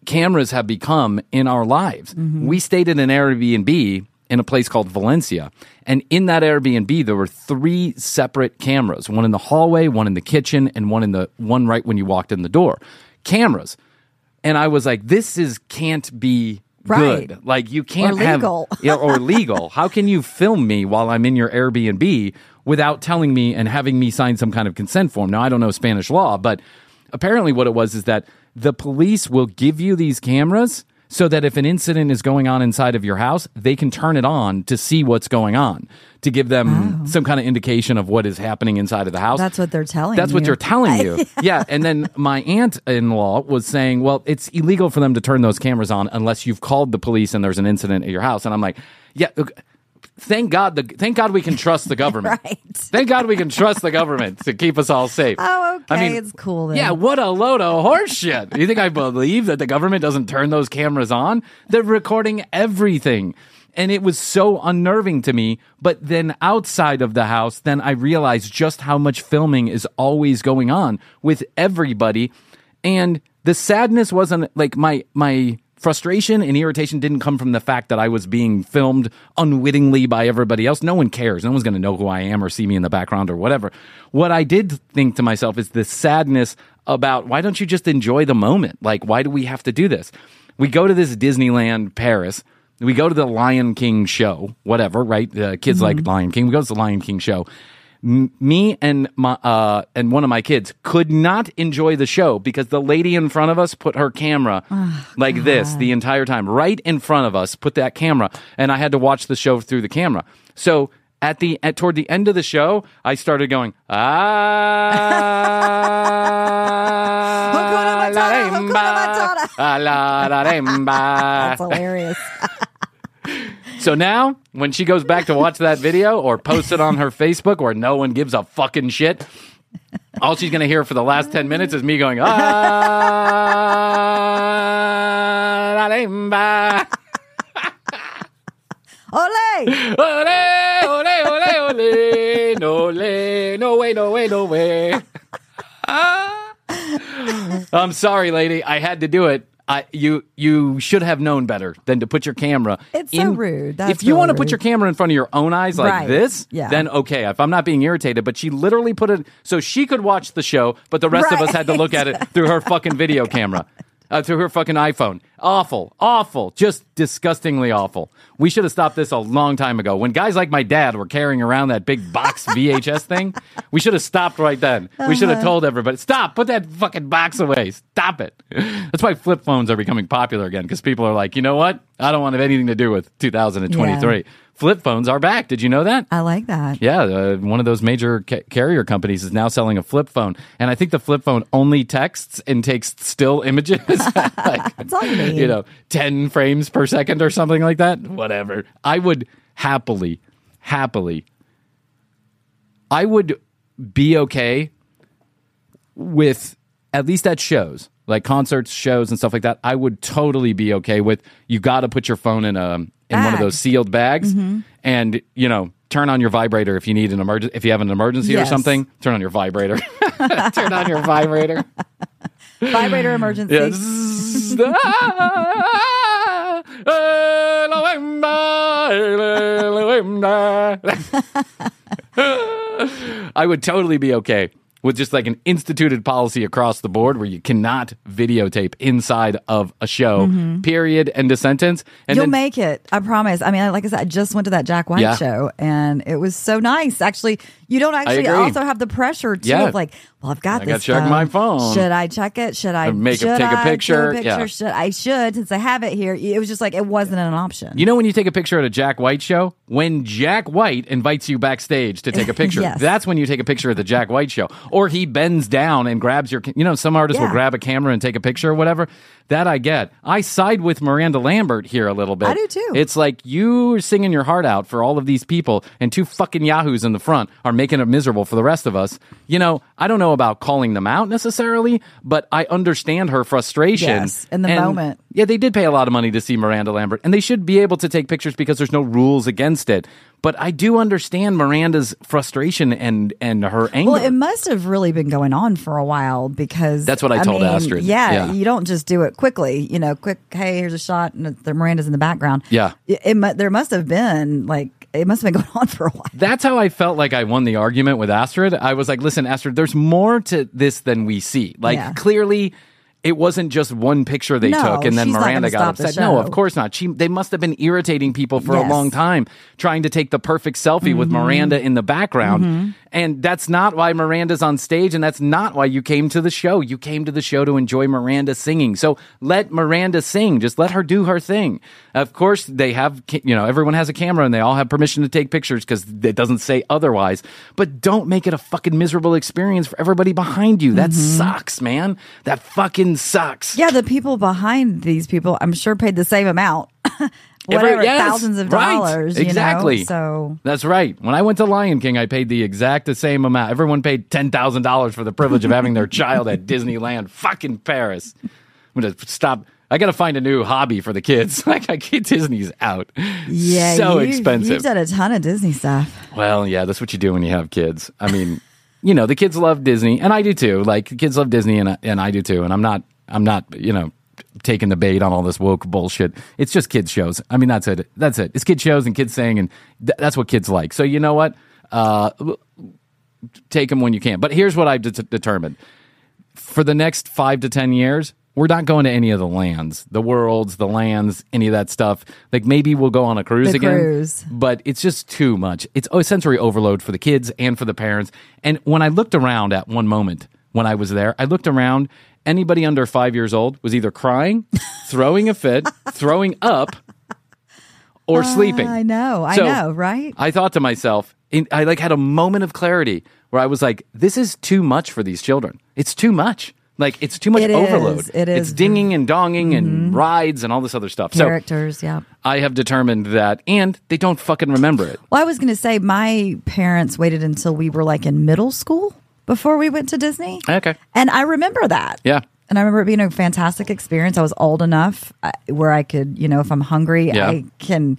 Speaker 1: cameras have become in our lives. Mm-hmm. We stayed in an Airbnb in a place called Valencia. And in that Airbnb, there were three separate cameras one in the hallway, one in the kitchen, and one in the one right when you walked in the door. Cameras. And I was like, this is can't be
Speaker 5: Right.
Speaker 1: good. Like you can't
Speaker 5: Or
Speaker 1: have
Speaker 5: legal.
Speaker 1: yeah, or legal. How can you film me while I'm in your Airbnb without telling me and having me sign some kind of consent form? Now I don't know Spanish law, but apparently what it was is that the police will give you these cameras so that if an incident is going on inside of your house, they can turn it on to see what's going on, to give them some kind of indication of what is happening inside of the house.
Speaker 5: That's what they're telling you.
Speaker 1: That's what
Speaker 5: you.
Speaker 1: you're telling you. yeah. And then my aunt in law was saying, well, it's illegal for them to turn those cameras on unless you've called the police and there's an incident at your house. And I'm like, yeah. Thank God, the, thank God we can trust the government.
Speaker 5: Right.
Speaker 1: Thank God we can trust the government to keep us all safe.
Speaker 5: Oh, okay.
Speaker 1: I mean,
Speaker 5: it's cool then.
Speaker 1: Yeah, what a load of horseshit. You think I believe that the government doesn't turn those cameras on? They're recording everything. And it was so unnerving to me. But then outside of the house, then I realized just how much filming is always going on with everybody. And the sadness wasn't like my my frustration and irritation didn't come from the fact that I was being filmed unwittingly by everybody else. No one cares. No one's going to know who I am or see me in the background or whatever. What I did think to myself is the sadness about why don't you just enjoy the moment? Like, why do we have to do this? We go to this Disneyland Paris. We go to the Lion King show, whatever, right? Uh, kids like Lion King. We go to the Lion King show. M- me and my uh, and one of my kids could not enjoy the show because the lady in front of us put her camera like this the entire time, right in front of us. Put that camera, and I had to watch the show through the camera. So at the at toward the end of the show, I started going ah.
Speaker 5: Hakuna Matata, Hakuna
Speaker 1: la
Speaker 5: Matata.
Speaker 1: ah, la la remba.
Speaker 5: That's hilarious.
Speaker 1: So now, when she goes back to watch that video or post it on her Facebook where no one gives a fucking shit, all she's going to hear for the last 10 minutes is me going, ah.
Speaker 5: Ole!
Speaker 1: Ole, ole, ole, ole. No, le, no way, no way, no way. I'm sorry, lady. I had to do it. I, you you should have known better than to put your camera.
Speaker 5: It's so rude. That's
Speaker 1: if you
Speaker 5: really
Speaker 1: want to put your camera in front of your own eyes like
Speaker 5: Right.
Speaker 1: this,
Speaker 5: Yeah.
Speaker 1: then okay. If I'm not being irritated, but she literally put it so she could watch the show, but the rest of us had to look at it through her fucking video camera, uh, through her fucking iPhone. Awful, awful, just disgustingly awful. We should have stopped this a long time ago. When guys like my dad were carrying around that big box VHS thing, we should have stopped right then. We should
Speaker 5: Uh-huh.
Speaker 1: have told everybody, stop, put that fucking box away, stop it. That's why flip phones are becoming popular again because people are like, you know what? I don't want to have anything to do with 2023. Flip phones are back. Did you know that?
Speaker 5: I like that.
Speaker 1: Yeah, uh, one of those major ca- carrier companies is now selling a flip phone, and I think the flip phone only texts and takes still images, like
Speaker 5: That's all you need.
Speaker 1: you know, ten frames per second or something like that. Whatever. I would happily, happily, I would be okay with at least at shows like concerts, shows, and stuff like that. I would totally be okay with. You got to put your phone in a in one of those sealed bags, mm-hmm. and you know, turn on your vibrator if you need an emergency. If you have an emergency or something, turn on your vibrator. turn on your vibrator.
Speaker 5: Vibrator emergency.
Speaker 1: Elohimba. I would totally be okay with just like an instituted policy across the board where you cannot videotape inside of a show. Period. End of sentence. And
Speaker 5: Mm-hmm. You'll
Speaker 1: then,
Speaker 5: make it. I promise. I mean, like I said, I just went to that Jack White
Speaker 1: Yeah.
Speaker 5: show and it was so nice. Actually, you don't actually also have the pressure too
Speaker 1: Yeah.
Speaker 5: like, well, I've got
Speaker 1: I
Speaker 5: this.
Speaker 1: check my phone.
Speaker 5: Should I check it? Should I
Speaker 1: Make
Speaker 5: should
Speaker 1: take a
Speaker 5: I
Speaker 1: picture?
Speaker 5: take
Speaker 1: Yeah.
Speaker 5: Should I should since I have it here? It was just like it wasn't an option.
Speaker 1: You know when you take a picture at a Jack White show? When Jack White invites you backstage to take a picture,
Speaker 5: Yes.
Speaker 1: that's when you take a picture at the Jack White show. Or he bends down and grabs your, you know, some artists will grab a camera and take a picture or whatever. That I get. I side with Miranda Lambert here a little bit.
Speaker 5: I do too.
Speaker 1: It's like you are singing your heart out for all of these people, and two fucking yahoos in the front are making it miserable for the rest of us. You know, I don't know about calling them out necessarily, but I understand her frustration.
Speaker 5: Yes, in the
Speaker 1: And-
Speaker 5: moment.
Speaker 1: yeah, they did pay a lot of money to see Miranda Lambert, and they should be able to take pictures because there's no rules against it. But I do understand Miranda's frustration and and her anger.
Speaker 5: Well, it must have really been going on for a while because
Speaker 1: That's what I told
Speaker 5: mean,
Speaker 1: Astrid.
Speaker 5: Yeah,
Speaker 1: Yeah.
Speaker 5: you don't just do it quickly. You know, quick. Hey, here's a shot, and the Miranda's in the background.
Speaker 1: Yeah.
Speaker 5: it, it there must have been like it must have been going on for a while.
Speaker 1: That's how I felt like I won the argument with Astrid. I was like, listen, Astrid, there's more to this than we see. Like,
Speaker 5: Yeah.
Speaker 1: clearly. It wasn't just one picture they
Speaker 5: No,
Speaker 1: took and then Miranda got
Speaker 5: the
Speaker 1: upset. No, of course not. She they must have been irritating people for a long time trying to take the perfect selfie with
Speaker 5: Mm-hmm.
Speaker 1: Miranda in the background. And that's not why Miranda's on stage and that's not why you came to the show. You came to the show to enjoy Miranda singing. So let Miranda sing. Just let her do her thing. Of course, they have, you know, everyone has a camera and they all have permission to take pictures cuz it doesn't say otherwise. But don't make it a fucking miserable experience for everybody behind you. That mm-hmm. sucks, man. That fucking sucks.
Speaker 5: Yeah, the people behind these people, I'm sure, paid the same amount.
Speaker 1: Every-
Speaker 5: Whatever,
Speaker 1: yes,
Speaker 5: thousands of
Speaker 1: right,
Speaker 5: dollars. you know?
Speaker 1: Exactly.
Speaker 5: So
Speaker 1: that's right. When I went to Lion King, I paid the exact the same amount. Everyone paid ten thousand dollars for the privilege of having their child at Disneyland, fucking Paris. I'm gonna stop. I gotta find a new hobby for the kids. Like, I get Disney's out.
Speaker 5: yeah,
Speaker 1: so
Speaker 5: you've,
Speaker 1: expensive.
Speaker 5: You've done a ton of Disney stuff.
Speaker 1: Well, yeah, that's what you do when you have kids. I mean, you know, the kids love Disney, and I do too. Like, the kids love Disney, and I, and I do too. And I'm not, I'm not, you know, taking the bait on all this woke bullshit. It's just kids shows. I mean, that's it. That's it. It's kids shows and kids saying, and th- that's what kids like. So you know what? Uh, take them when you can. But here's what I've det- determined for the next five to ten years. We're not going to any of the lands, the worlds, the lands, any of that stuff. Like maybe we'll go on a cruise
Speaker 5: The
Speaker 1: again,
Speaker 5: cruise.
Speaker 1: but it's just too much. It's a sensory overload for the kids and for the parents. And when I looked around at one moment when I was there, I looked around. Anybody under five years old was either crying, throwing a fit, throwing up, or ah, sleeping.
Speaker 5: I know, I
Speaker 1: So,
Speaker 5: know, right?
Speaker 1: I thought to myself, in, I like had a moment of clarity where I was like, "This is too much for these children. It's too much. Like it's too much
Speaker 5: It is.
Speaker 1: overload.
Speaker 5: It
Speaker 1: It's
Speaker 5: is.
Speaker 1: dinging and donging and mm-hmm. rides and all this other stuff." So
Speaker 5: Characters, yeah.
Speaker 1: I have determined that, and they don't fucking remember it.
Speaker 5: Well, I was going to say my parents waited until we were like in middle school before we went to Disney.
Speaker 1: Okay.
Speaker 5: And I remember that.
Speaker 1: Yeah.
Speaker 5: And I remember it being a fantastic experience. I was old enough uh, where I could, you know, if I'm hungry,
Speaker 1: Yeah.
Speaker 5: I can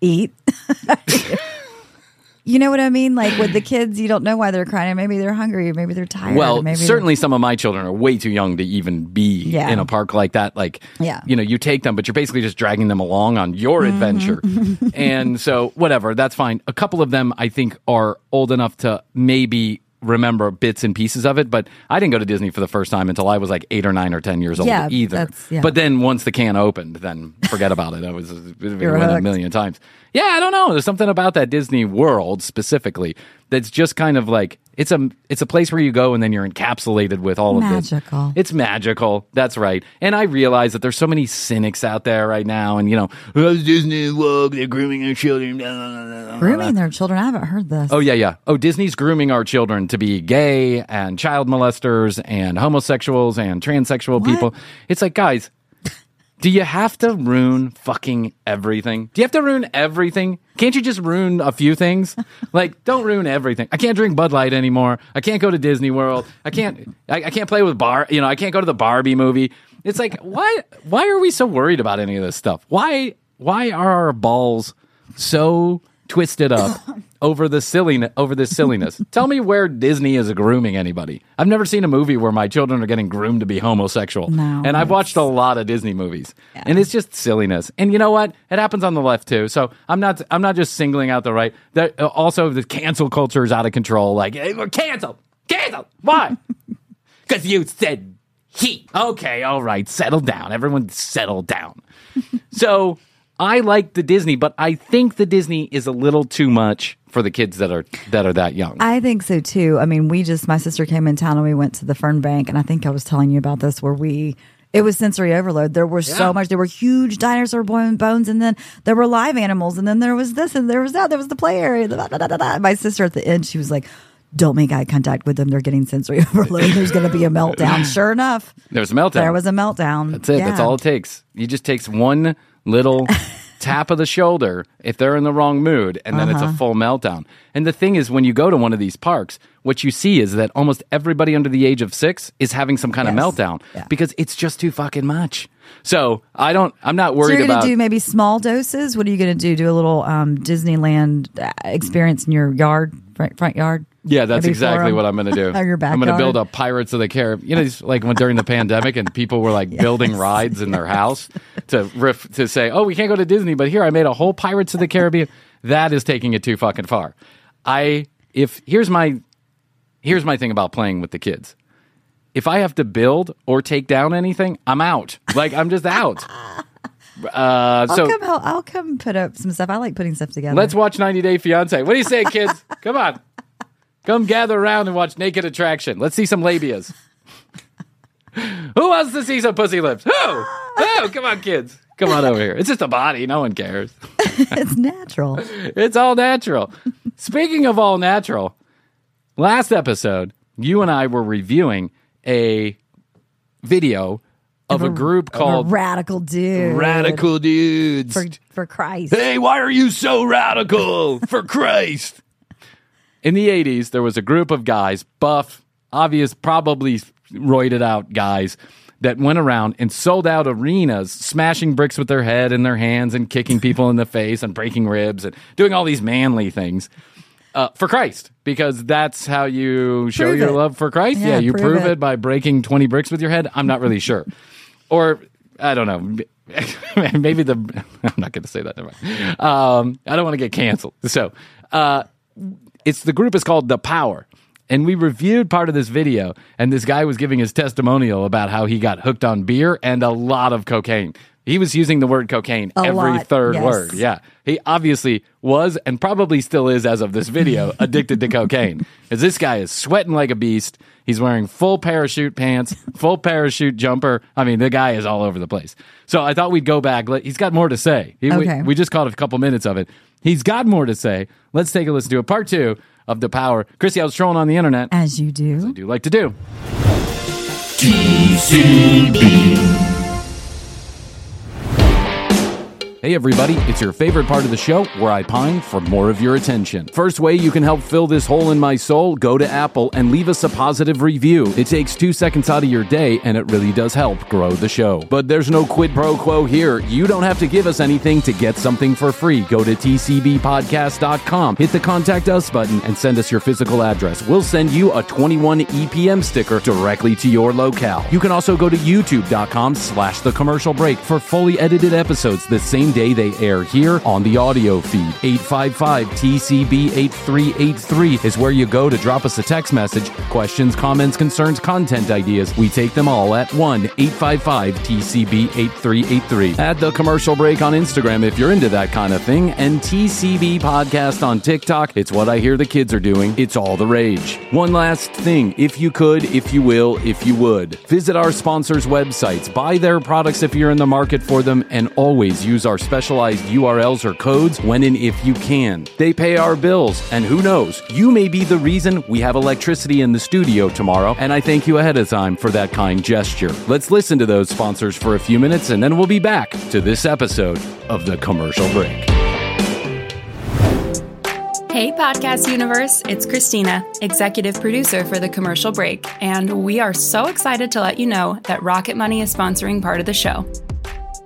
Speaker 5: eat. you know what I mean? Like with the kids, you don't know why they're crying. Maybe they're hungry. Maybe they're tired.
Speaker 1: Well,
Speaker 5: maybe
Speaker 1: certainly some of my children are way too young to even be
Speaker 5: Yeah.
Speaker 1: in a park like that. Like,
Speaker 5: Yeah.
Speaker 1: you know, you take them, but you're basically just dragging them along on your
Speaker 5: Mm-hmm.
Speaker 1: adventure. and so, whatever, that's fine. A couple of them, I think, are old enough to maybe remember bits and pieces of it, but I didn't go to Disney for the first time until I was like eight or nine or 10 years old
Speaker 5: Yeah,
Speaker 1: either.
Speaker 5: yeah.
Speaker 1: But then once the can opened, then forget about it. I was went a million times. Yeah, I don't know. There's something about that Disney World specifically that's just kind of like it's a it's a place where you go and then you're encapsulated with all of this.
Speaker 5: Magical.
Speaker 1: It's magical. That's right. And I realize that there's so many cynics out there right now, and you know, oh, Disney World, they're grooming their children. blah, blah, blah, blah,
Speaker 5: grooming their children. I haven't heard this.
Speaker 1: Oh yeah, yeah. Oh, Disney's grooming our children to be gay and child molesters and homosexuals and transsexual people. It's like, guys, do you have to ruin fucking everything? Do you have to ruin everything? Can't you just ruin a few things? Like, don't ruin everything. I can't drink Bud Light anymore. I can't go to Disney World. I can't. I, I can't play with bar. You know, I can't go to the Barbie movie. It's like, why? Why are we so worried about any of this stuff? Why? Why are our balls so twisted up over the silliness over this silliness. Tell me where Disney is grooming anybody. I've never seen a movie where my children are getting groomed to be homosexual.
Speaker 5: No,
Speaker 1: and I've watched a lot of Disney movies. And it's just silliness. And you know what? It happens on the left too. So I'm not I'm not just singling out the right. That uh, also the cancel culture is out of control. Like hey, we're canceled. Cancel. Why? Because you said he. Okay, all right, settle down. Everyone settle down. so I like the Disney, but I think the Disney is a little too much for the kids that are that are that young.
Speaker 5: I think so too. I mean, we just my sister came in town and we went to the Fernbank, and I think I was telling you about this where we. It was sensory overload. There was
Speaker 1: Yeah.
Speaker 5: so much. There were huge dinosaur bones, and then there were live animals, and then there was this, and there was that. There was the play area. da, da, da, da, da. My sister at the end, she was like, "Don't make eye contact with them. They're getting sensory overload. There's going to be a meltdown." Sure enough,
Speaker 1: there was a meltdown.
Speaker 5: there was a meltdown.
Speaker 1: That's it. That's all it takes. You just takes one little tap of the shoulder if they're in the wrong mood, and then it's
Speaker 5: Uh-huh.
Speaker 1: a full meltdown. And the thing is, when you go to one of these parks, what you see is that almost everybody under the age of six is having some kind
Speaker 5: Yes.
Speaker 1: of meltdown
Speaker 5: Yeah.
Speaker 1: because it's just too fucking much. So I don't. I'm not
Speaker 5: So
Speaker 1: worried
Speaker 5: you're going
Speaker 1: about.
Speaker 5: to do maybe small doses. What are you going to do? Do a little um, Disneyland uh, experience in your yard, front, front yard?
Speaker 1: Yeah, that's
Speaker 5: Maybe
Speaker 1: exactly what I'm going to do. I'm going to build a Pirates of the Caribbean. You know, it's like when during the pandemic and people were like building rides in their house to riff to say, "Oh, we can't go to Disney, but here I made a whole Pirates of the Caribbean." That is taking it too fucking far. I if here's my here's my thing about playing with the kids. If I have to build or take down anything, I'm out. Like I'm just out. Uh,
Speaker 5: I'll
Speaker 1: so
Speaker 5: come help. I'll come put up some stuff. I like putting stuff together.
Speaker 1: Let's watch 90 Day Fiance. What do you say, kids? Come on. Come gather around and watch Naked Attraction. Let's see some labias. Who wants to see some pussy lips? Who? Who? Come on, kids. Come on over here. It's just a body. No one cares.
Speaker 5: it's natural.
Speaker 1: It's all natural. Speaking of all natural, last episode, you and I were reviewing a video of a group
Speaker 5: I'm a
Speaker 1: called
Speaker 5: radical dude.
Speaker 1: Radical Dudes.
Speaker 5: for for Christ.
Speaker 1: Hey, why are you so radical? For Christ. In the 80s, there was a group of guys, buff, obvious, probably roided out guys, that went around and sold out arenas, smashing bricks with their head and their hands and kicking people in the face and breaking ribs and doing all these manly things. Uh, for Christ, because that's how you show
Speaker 5: Prove
Speaker 1: your
Speaker 5: it.
Speaker 1: love for Christ.
Speaker 5: Yeah,
Speaker 1: Yeah, you
Speaker 5: prove
Speaker 1: prove
Speaker 5: it.
Speaker 1: it by breaking 20 bricks with your head. I'm not really sure. Or, I don't know. Maybe the. I'm not going to say that. Never mind. Um, I don't want to get canceled. So, uh, it's the group is called The Power. And we reviewed part of this video, and this guy was giving his testimonial about how he got hooked on beer and a lot of cocaine. He was using the word cocaine
Speaker 5: A
Speaker 1: every
Speaker 5: lot,
Speaker 1: third
Speaker 5: yes.
Speaker 1: word. Yeah. He obviously was and probably still is, as of this video, addicted to cocaine. Cuz this guy is sweating like a beast. He's wearing full parachute pants, full parachute jumper. I mean, the guy is all over the place. So I thought we'd go back. He's got more to say. He- we-
Speaker 5: Okay.
Speaker 1: we just caught a couple minutes of it. He's got more to say. Let's take a listen to a Part two of The Power. Krissy, I was trolling on the internet.
Speaker 5: As you do.
Speaker 1: I do like to do. Hey everybody, it's your favorite part of the show where I pine for more of your attention. First way you can help fill this hole in my soul, go to Apple and leave us a positive review. It takes two seconds out of your day and it really does help grow the show. But there's no quid pro quo here. You don't have to give us anything to get something for free. Go to tcbpodcast.com, hit the contact us button and send us your physical address. We'll send you a 21 EPM sticker directly to your locale. You can also go to youtube.com slash the commercial break for fully edited episodes the same day they air here on the audio feed. 855-TCB-8383 is where you go to drop us a text message, questions, comments, concerns, content ideas. We take them all at 1-855-TCB-8383. At the commercial break on Instagram if you're into that kind of thing, and TCB podcast on TikTok. It's what I hear the kids are doing. It's all the rage. One last thing, if you could, if you will, if you would, visit our sponsors' websites, buy their products if you're in the market for them, and always use our specialized URLs or codes when and if you can. They pay our bills, and who knows, you may be the reason we have electricity in the studio tomorrow, and I thank you ahead of time for that kind gesture. Let's listen to those sponsors for a few minutes, and then we'll be back to this episode of The Commercial Break.
Speaker 8: Hey, Podcast Universe, it's Christina, executive producer for The Commercial Break, and we are so excited to let you know that Rocket Money is sponsoring part of the show.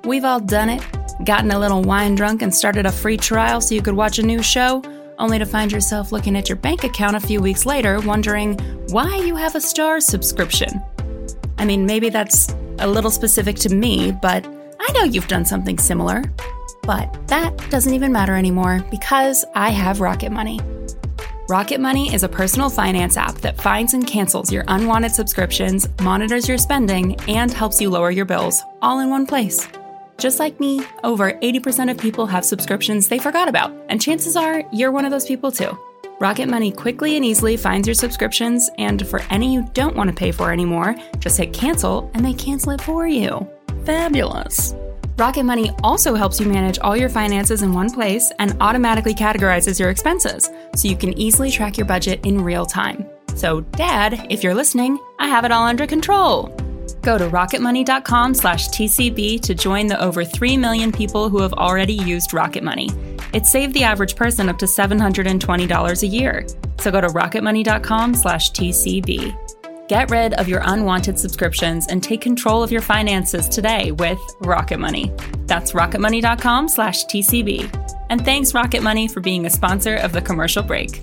Speaker 8: We've all done it, gotten a little wine drunk and started a free trial so you could watch a new show, only to find yourself looking at your bank account a few weeks later wondering why you have a star subscription. I mean, maybe that's a little specific to me, but I know you've done something similar. But that doesn't even matter anymore because I have Rocket Money. Rocket Money is a personal finance app that finds and cancels your unwanted subscriptions, monitors your spending, and helps you lower your bills all in one place. Just like me, over 80% of people have subscriptions they forgot about, and chances are you're one of those people too. Rocket Money quickly and easily finds your subscriptions, and for any you don't want to pay for anymore, just hit cancel and they cancel it for you. Fabulous. Rocket Money also helps you manage all your finances in one place and automatically categorizes your expenses so you can easily track your budget in real time. So, Dad, if you're listening, I have it all under control. Go to rocketmoney.com slash TCB to join the over 3 million people who have already used Rocket Money. It saved the average person up to $720 a year. So go to rocketmoney.com slash TCB. Get rid of your unwanted subscriptions and take control of your finances today with Rocket Money. That's rocketmoney.com slash TCB. And thanks, Rocket Money, for being a sponsor of the commercial break.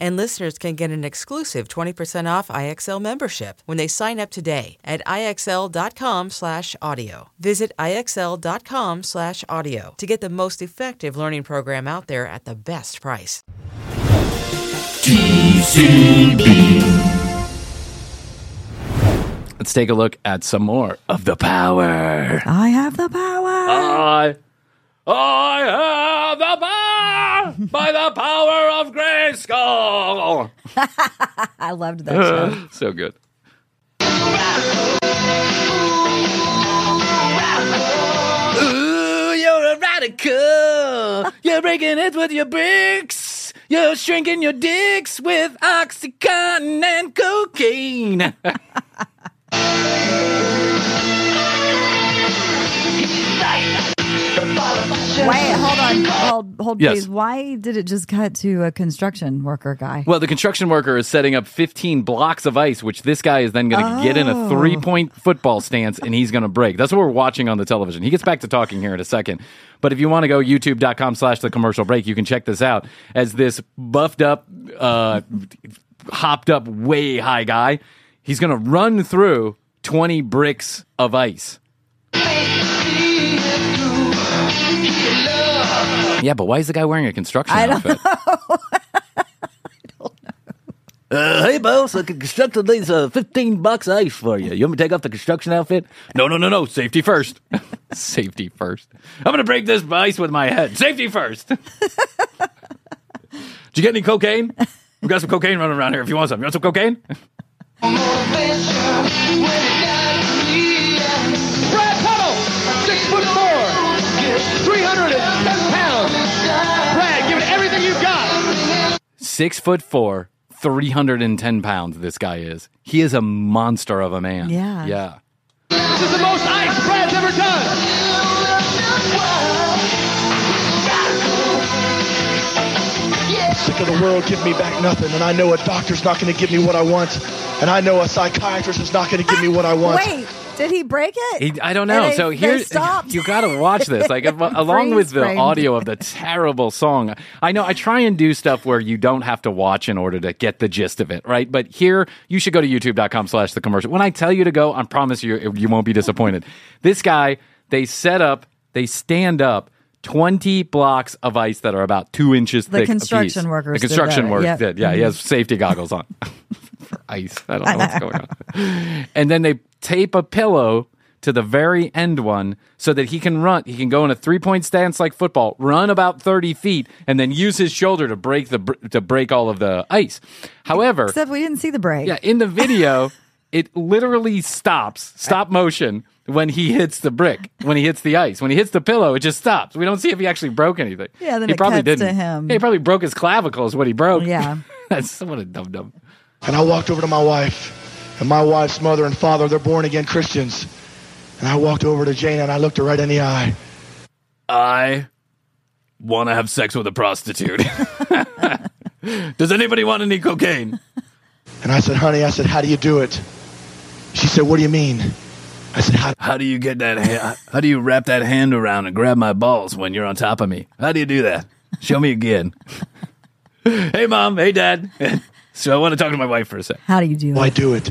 Speaker 9: And listeners can get an exclusive 20% off IXL membership when they sign up today at IXL.com slash audio. Visit IXL.com slash audio to get the most effective learning program out there at the best price. TCB.
Speaker 1: Let's take a look at some more of the power.
Speaker 5: I have the power.
Speaker 1: I, I have the power by the power of Grayskull.
Speaker 5: I loved that show.
Speaker 1: so good. Ooh, you're a radical. You're breaking it with your bricks. You're shrinking your dicks with Oxycontin and cocaine.
Speaker 5: Wait, hold on. Hold, hold
Speaker 1: Yes.
Speaker 5: please. Why did it just cut to a construction worker guy?
Speaker 1: well, the construction worker is setting up 15 blocks of ice, which this guy is then going to get in a
Speaker 5: Oh.
Speaker 1: three point football stance and he's going to break. That's what we're watching on the television. He gets back to talking here in a second. But if you want to go youtube.com slash the commercial break, you can check this out as this buffed up, uh, hopped up, way high guy. He's going to run through 20 bricks of ice. Yeah, but why is the guy wearing a construction
Speaker 5: I don't
Speaker 1: outfit? Uh, hey, boss, I can construct these uh, 15 bucks ice for you. You want me to take off the construction outfit? No, no, no, no. Safety first. Safety first. I'm going to break this ice with my head. Safety first. Did you get any cocaine? We got some cocaine running around here if you want some. You want some cocaine?
Speaker 10: Six foot four, 310 pounds,
Speaker 1: this guy is. He is a monster of a man.
Speaker 5: Yeah.
Speaker 1: Yeah.
Speaker 10: This is the most ice Brad's ever done.
Speaker 11: Of the world give me back nothing, and I know a doctor's not going to give me what I want, and I know a psychiatrist is not going to give me what I want.
Speaker 5: Wait, did he break it?
Speaker 1: He, I don't know.
Speaker 5: they-
Speaker 1: so
Speaker 5: they
Speaker 1: here,
Speaker 5: stopped?
Speaker 1: you got to watch this. Like along with the
Speaker 5: Freeze-framed.
Speaker 1: audio of the terrible song. I know I try and do stuff where you don't have to watch in order to get the gist of it, right? But here, you should go to YouTube.com/slash the commercial. When I tell you to go, I promise you, you won't be disappointed. This guy, they set up, they stand up. 20 blocks of ice that are about two inches thick.
Speaker 5: The
Speaker 1: thick.
Speaker 5: construction workers
Speaker 1: The construction workers
Speaker 5: yep.
Speaker 1: did. Yeah, he
Speaker 5: Mhm.
Speaker 1: has safety goggles on for ice. I don't know what's going on. And then they tape a pillow to the very end one so that he can run. He can go in a three point stance like football, run about 30 feet, and then use his shoulder to break the to break all of the ice. However,
Speaker 5: Except we didn't see the break.
Speaker 1: yeah, in the video, it literally stops, stop motion when he hits the brick, when he hits the ice. When he hits the pillow, it just stops. We don't see if he actually broke anything.
Speaker 5: Yeah, then
Speaker 1: he
Speaker 5: it
Speaker 1: probably
Speaker 5: cuts
Speaker 1: didn't.
Speaker 5: him.
Speaker 1: Yeah, he probably broke his clavicle is what he broke.
Speaker 5: Yeah.
Speaker 1: That's what a dum dum.
Speaker 11: And I walked over to my wife, and my wife's mother and father, they're born again Christians. And I walked over to Jane and I looked her right in the eye.
Speaker 1: I want to have sex with a prostitute. Does anybody want any cocaine?
Speaker 11: And I said, honey, I said, how do you do it? She said, what do you mean? I said, how,
Speaker 1: How do you get that? Ha- how do you wrap that hand around and grab my balls when you're on top of me? How do you do that? Show me again. hey, mom. Hey, dad. so I want to talk to my wife for a sec.
Speaker 5: How do you do
Speaker 11: do I do it?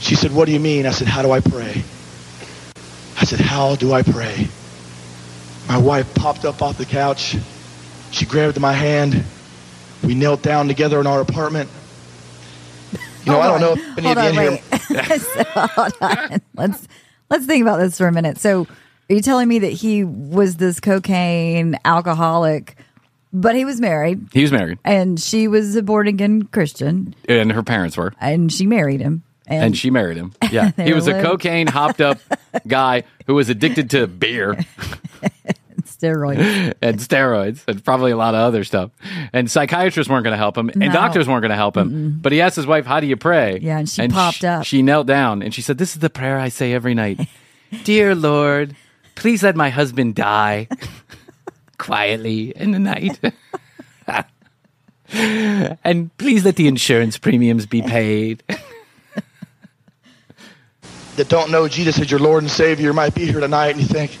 Speaker 11: She said, what do you mean? I said, how do I pray? I said, how do I pray? My wife popped up off the couch. She grabbed my hand. We knelt down together in our apartment. You know, I don't know if any
Speaker 5: Hold
Speaker 11: of you
Speaker 5: on,
Speaker 11: in here.
Speaker 5: So, hold on. Let's let's think about this for a minute. So, are you telling me that he was this cocaine alcoholic, but he was married
Speaker 1: He was married,
Speaker 5: and she was a born again Christian
Speaker 1: and her parents were,
Speaker 5: and she married him and,
Speaker 1: and she married him. Yeah, he was a cocaine hopped up guy who was addicted to beer
Speaker 5: steroids.
Speaker 1: and steroids and probably a lot of other stuff. And psychiatrists weren't going to help him, and
Speaker 5: No.
Speaker 1: doctors weren't going to help him. But he asked his wife, "How do you pray?"
Speaker 5: Yeah, and she popped
Speaker 1: sh-
Speaker 5: up.
Speaker 1: She knelt down and she said, "This is the prayer I say every night, dear Lord, please let my husband die quietly in the night." and please let the insurance premiums be paid.
Speaker 11: that don't know Jesus as your Lord and Savior might be here tonight and you think,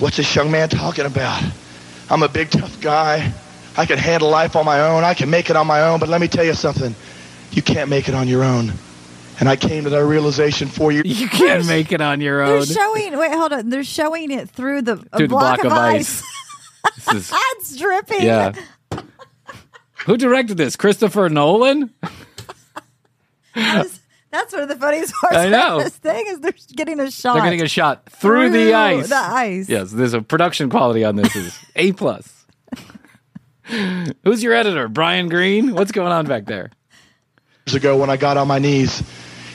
Speaker 11: what's this young man talking about? I'm a big, tough guy. I can handle life on my own. I can make it on my own. But let me tell you something. You can't make it on your own. And I came to that realization four years
Speaker 1: You can't make it on your own.
Speaker 5: They're
Speaker 1: own.
Speaker 5: showing. Wait, hold on. They're showing it through the a
Speaker 1: Through the
Speaker 5: block, of, ice.
Speaker 1: This is
Speaker 5: That's dripping.
Speaker 1: yeah. Who directed this? Christopher Nolan?
Speaker 5: That's one of the funniest parts
Speaker 1: I know.
Speaker 5: of this thing is they're getting a shot.
Speaker 1: They're getting a shot through, the ice.
Speaker 5: The ice.
Speaker 1: Yes, there's a production quality on this is A plus. Who's your editor? Bryan Green? What's going on back there?
Speaker 11: years ago when I got on my knees.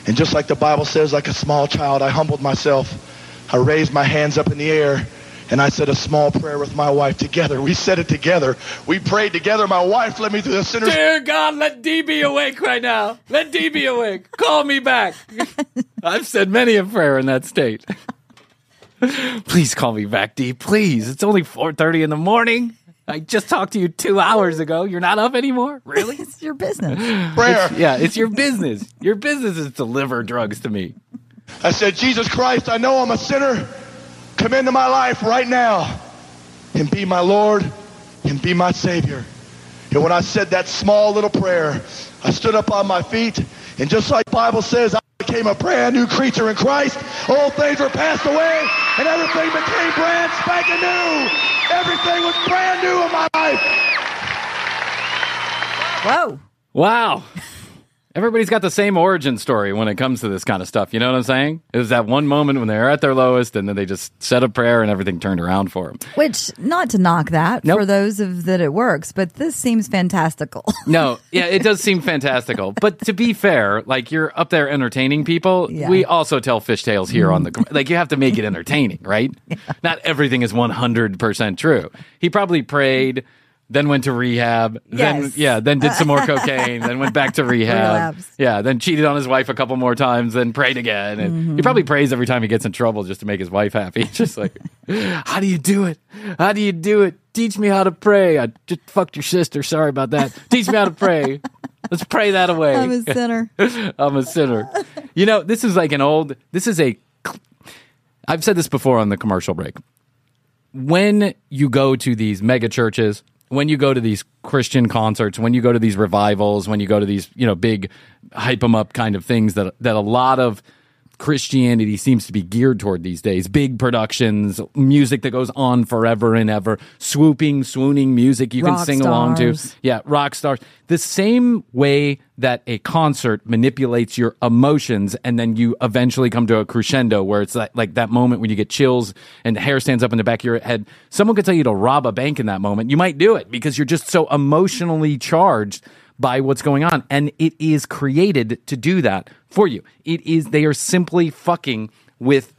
Speaker 11: And just like the Bible says, like a small child, I humbled myself. I raised my hands up in the air and I said a small prayer with my wife together. We said it together. We prayed together. My wife led me through the sinner's
Speaker 1: Dear God, let D be awake right now. Let D be awake. Call me back. I've said many a prayer in that state. Please call me back, D. Please. It's only 4:30 in the morning. I just talked to you two hours ago. You're not up anymore? Really?
Speaker 5: it's your business.
Speaker 11: prayer.
Speaker 1: It's- yeah, it's your business. Your business is to deliver drugs to me.
Speaker 11: I said, Jesus Christ, I know I'm a sinner. Come into my life right now and be my Lord and be my Savior. And when I said that small little prayer, I stood up on my feet, and just like the Bible says, I became a brand new creature in Christ. Old things were passed away, and everything became brand spanking new. Everything was brand new in my life.
Speaker 5: Whoa.
Speaker 1: Wow. Everybody's got the same origin story when it comes to this kind of stuff. You know what I'm saying? It was that one moment when they were at their lowest and then they just said a prayer and everything turned around for them.
Speaker 5: Which, not to knock that
Speaker 1: Nope.
Speaker 5: for those of that it works, but this seems fantastical.
Speaker 1: No, yeah, it does seem fantastical. But to be fair, like you're up there entertaining people.
Speaker 5: Yeah.
Speaker 1: We also tell fish tales here on the mm. like you have to make it entertaining, right? Not everything is 100% true. He probably prayed then went to rehab, then
Speaker 5: Yes.
Speaker 1: yeah, then did some more cocaine, then went back to rehab.
Speaker 5: Relapsed.
Speaker 1: Yeah, then cheated on his wife a couple more times, then prayed again. And
Speaker 5: Mm-hmm.
Speaker 1: he probably prays every time he gets in trouble just to make his wife happy. Just like, how do you do it? How do you do it? teach me how to pray. I just fucked your sister. Sorry about that. Teach me how to pray. Let's pray that away.
Speaker 5: I'm a sinner.
Speaker 1: I'm a sinner. You know, this is like an old. This is a. I've said this before on the commercial break. When you go to these mega churches, when you go to these Christian concerts, when you go to these revivals, when you go to these you know big hype them up kind of things that that a lot of Christianity seems to be geared toward these days. Big productions, music that goes on forever and ever, swooping, swooning music you can
Speaker 5: Rock
Speaker 1: sing along to. Yeah, rock stars. The same way that a concert manipulates your emotions and then you eventually come to a crescendo where it's like, like that moment when you get chills and the hair stands up in the back of your head. Someone could tell you to rob a bank in that moment. You might do it because you're just so emotionally charged by what's going on. And it is created to do that for you. It is, they are simply fucking with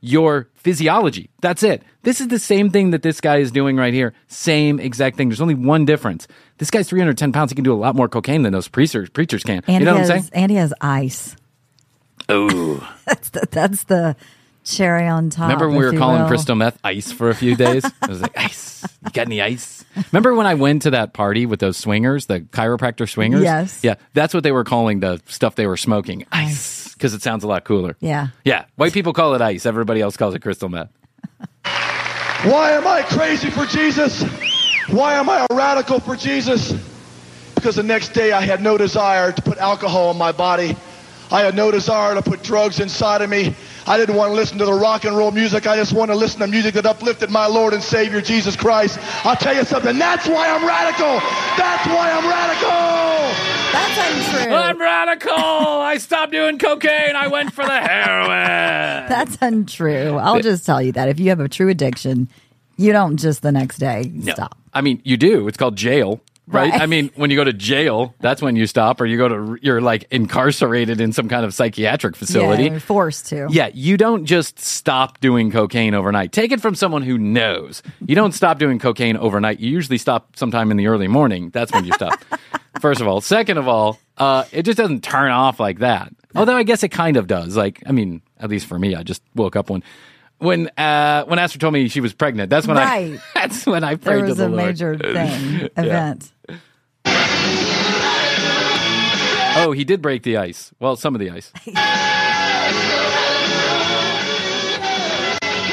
Speaker 1: your physiology. That's it. This is the same thing that this guy is doing right here. Same exact thing. There's only one difference. This guy's 310 pounds. He can do a lot more cocaine than those preachers, preachers can.
Speaker 5: And
Speaker 1: you know
Speaker 5: he
Speaker 1: what I'm saying?
Speaker 5: And he has ice.
Speaker 1: Oh.
Speaker 5: That's the, that's the cherry on top.
Speaker 1: Remember when we were calling
Speaker 5: will.
Speaker 1: crystal meth ice for a few days? I was like, ice. You got any ice? Remember when I went to that party with those swingers, the chiropractor swingers?
Speaker 5: Yes.
Speaker 1: Yeah, that's what they were calling the stuff they were smoking. Ice. Because it sounds a lot cooler.
Speaker 5: Yeah.
Speaker 1: Yeah. White people call it ice. Everybody else calls it crystal meth.
Speaker 11: Why am I crazy for Jesus? Why am I a radical for Jesus? Because the next day I had no desire to put alcohol in my body. I had no desire to put drugs inside of me. I didn't want to listen to the rock and roll music. I just wanted to listen to music that uplifted my Lord and Savior Jesus Christ. I'll tell you something. That's why I'm radical. That's why I'm radical.
Speaker 5: That's untrue.
Speaker 1: I'm radical. I stopped doing cocaine. I went for the heroin.
Speaker 5: That's untrue. I'll just tell you that if you have a true addiction, you don't just the next day
Speaker 1: No.
Speaker 5: stop.
Speaker 1: I mean, you do. It's called jail, right? I mean, when you go to jail, that's when you stop, or you go to you're like incarcerated in some kind of psychiatric facility.
Speaker 5: Yeah, forced to.
Speaker 1: Yeah, you don't just stop doing cocaine overnight. Take it from someone who knows. You don't stop doing cocaine overnight. You usually stop sometime in the early morning. That's when you stop. First of all, second of all, uh, it just doesn't turn off like that. Although I guess it kind of does. Like, I mean, at least for me, I just woke up when when uh, when Astrid told me she was pregnant. That's when
Speaker 5: Right.
Speaker 1: I that's when I prayed
Speaker 5: There was
Speaker 1: to the
Speaker 5: a
Speaker 1: Lord.
Speaker 5: major thing,
Speaker 1: Yeah.
Speaker 5: event.
Speaker 1: Oh, he did break the ice. Well, some of the ice.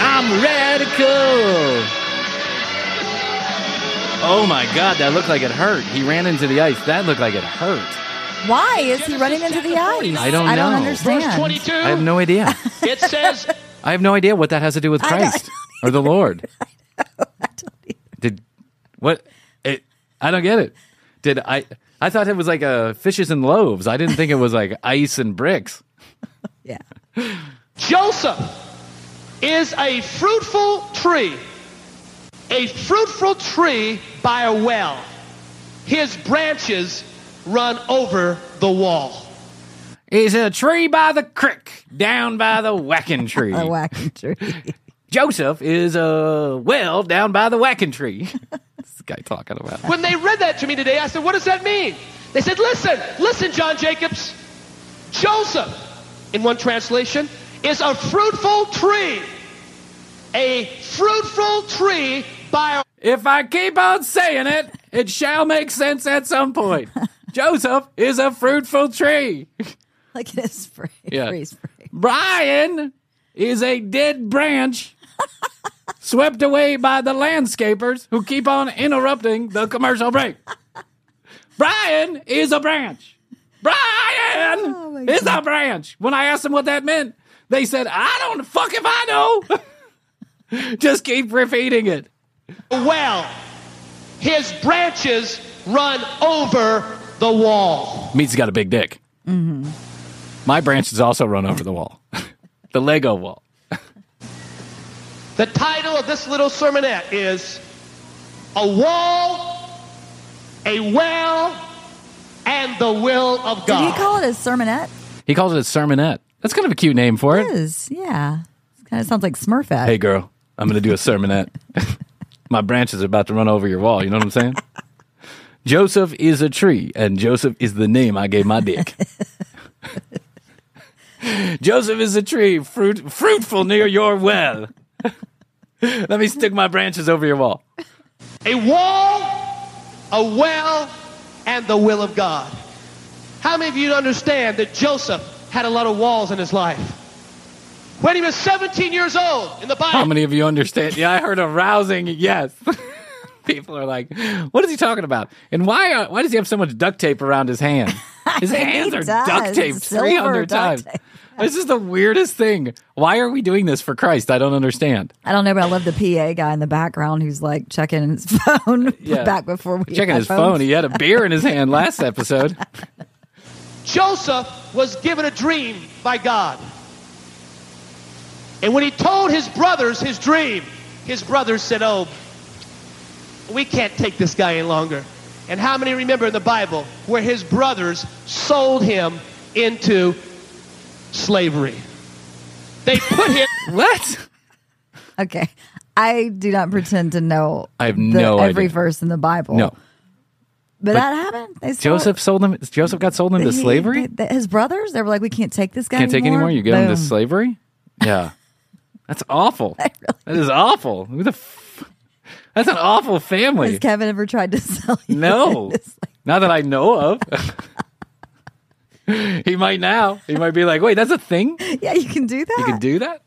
Speaker 1: I'm radical. Oh my God, that looked like it hurt. He ran into the ice. That looked like it hurt.
Speaker 5: Why is he running into the ice?
Speaker 1: I don't
Speaker 5: I don't
Speaker 1: know.
Speaker 5: understand.
Speaker 10: Verse 22,
Speaker 1: I have no idea.
Speaker 10: it says,
Speaker 1: I have no idea what that has to do with
Speaker 5: I don't-
Speaker 1: Christ or the Lord. Did what? It, I don't get it. Did I? I thought it was like a fishes and loaves. I didn't think it was like ice and bricks.
Speaker 5: Yeah.
Speaker 10: Joseph is a fruitful tree, a fruitful tree by a well. His branches run over the wall.
Speaker 1: He's a tree by the crick, down by the whacking tree.
Speaker 5: A whacking tree.
Speaker 1: Joseph is a well down by the whacking tree. this guy talking about.
Speaker 10: When they read that to me today, I said, What does that mean? They said, Listen, listen, John Jacobs. Joseph, in one translation, is a fruitful tree. A fruitful tree by a
Speaker 1: If I keep on saying it, it shall make sense at some point. Joseph is a fruitful tree.
Speaker 5: Look at his spray.
Speaker 1: Yeah.
Speaker 5: Free spray.
Speaker 1: Bryan is a dead branch swept away by the landscapers who keep on interrupting the commercial break. Bryan is a branch. Bryan
Speaker 5: Oh, my
Speaker 1: is a branch. When I asked them what that meant, they said, I don't fuck if I know. Just keep repeating it.
Speaker 10: well. His branches run over the wall.
Speaker 1: Means he's got a big dick.
Speaker 5: Mm-hmm.
Speaker 1: My branches also run over the wall, the Lego wall.
Speaker 10: The title of this little sermonette is A Wall, a Well, and the Will of
Speaker 5: Did
Speaker 10: God.
Speaker 5: he call it a sermonette?
Speaker 1: He calls it a sermonette. That's kind of a cute name for
Speaker 5: It
Speaker 1: it.
Speaker 5: is. Yeah. It kind of sounds like Smurfette.
Speaker 1: Hey, girl, I'm going to do a sermonette. My branches are about to run over your wall. You know what I'm saying? Joseph is a tree, and Joseph is the name I gave my dick. Joseph is a tree, fruit, fruitful near your well. Let me stick my branches over your wall.
Speaker 10: A wall, a well, and the will of God. How many of you understand that Joseph had a lot of walls in his life? When he was 17 years old in the Bible.
Speaker 1: How many of you understand? Yeah, I heard a rousing yes. People are like, "What is he talking about?" And why? Uh, why does he have so much duct tape around his hand? His hands are
Speaker 5: does.
Speaker 1: duct taped three hundred
Speaker 5: duct
Speaker 1: times. This is the weirdest thing. Why are we doing this for Christ? I don't understand.
Speaker 5: I don't know, but I love the PA guy in the background who's like checking his phone
Speaker 1: Yeah.
Speaker 5: back before we
Speaker 1: Checking
Speaker 5: had
Speaker 1: his
Speaker 5: phones.
Speaker 1: phone. He had a beer in his hand last episode.
Speaker 10: Joseph was given a dream by God. And when he told his brothers his dream, his brothers said, Oh, we can't take this guy any longer. And how many remember in the Bible where his brothers sold him into slavery? They put him.
Speaker 1: what?
Speaker 5: Okay. I do not pretend to know
Speaker 1: I have
Speaker 5: the-
Speaker 1: no
Speaker 5: every
Speaker 1: idea.
Speaker 5: verse in the Bible.
Speaker 1: No.
Speaker 5: But, that happened. They sold-
Speaker 1: Joseph sold him. Joseph got sold into
Speaker 5: he-
Speaker 1: slavery.
Speaker 5: they- they- his brothers, they were like, we can't take this guy
Speaker 1: Can't take anymore. You get him to slavery. Yeah, that's awful. That is awful. Who the? F- that's an awful family.
Speaker 5: Has Kevin ever tried to sell you?
Speaker 1: No, not that I know of. he might now. He might be like, wait, that's a thing.
Speaker 5: Yeah, you can do that.
Speaker 1: You can do that.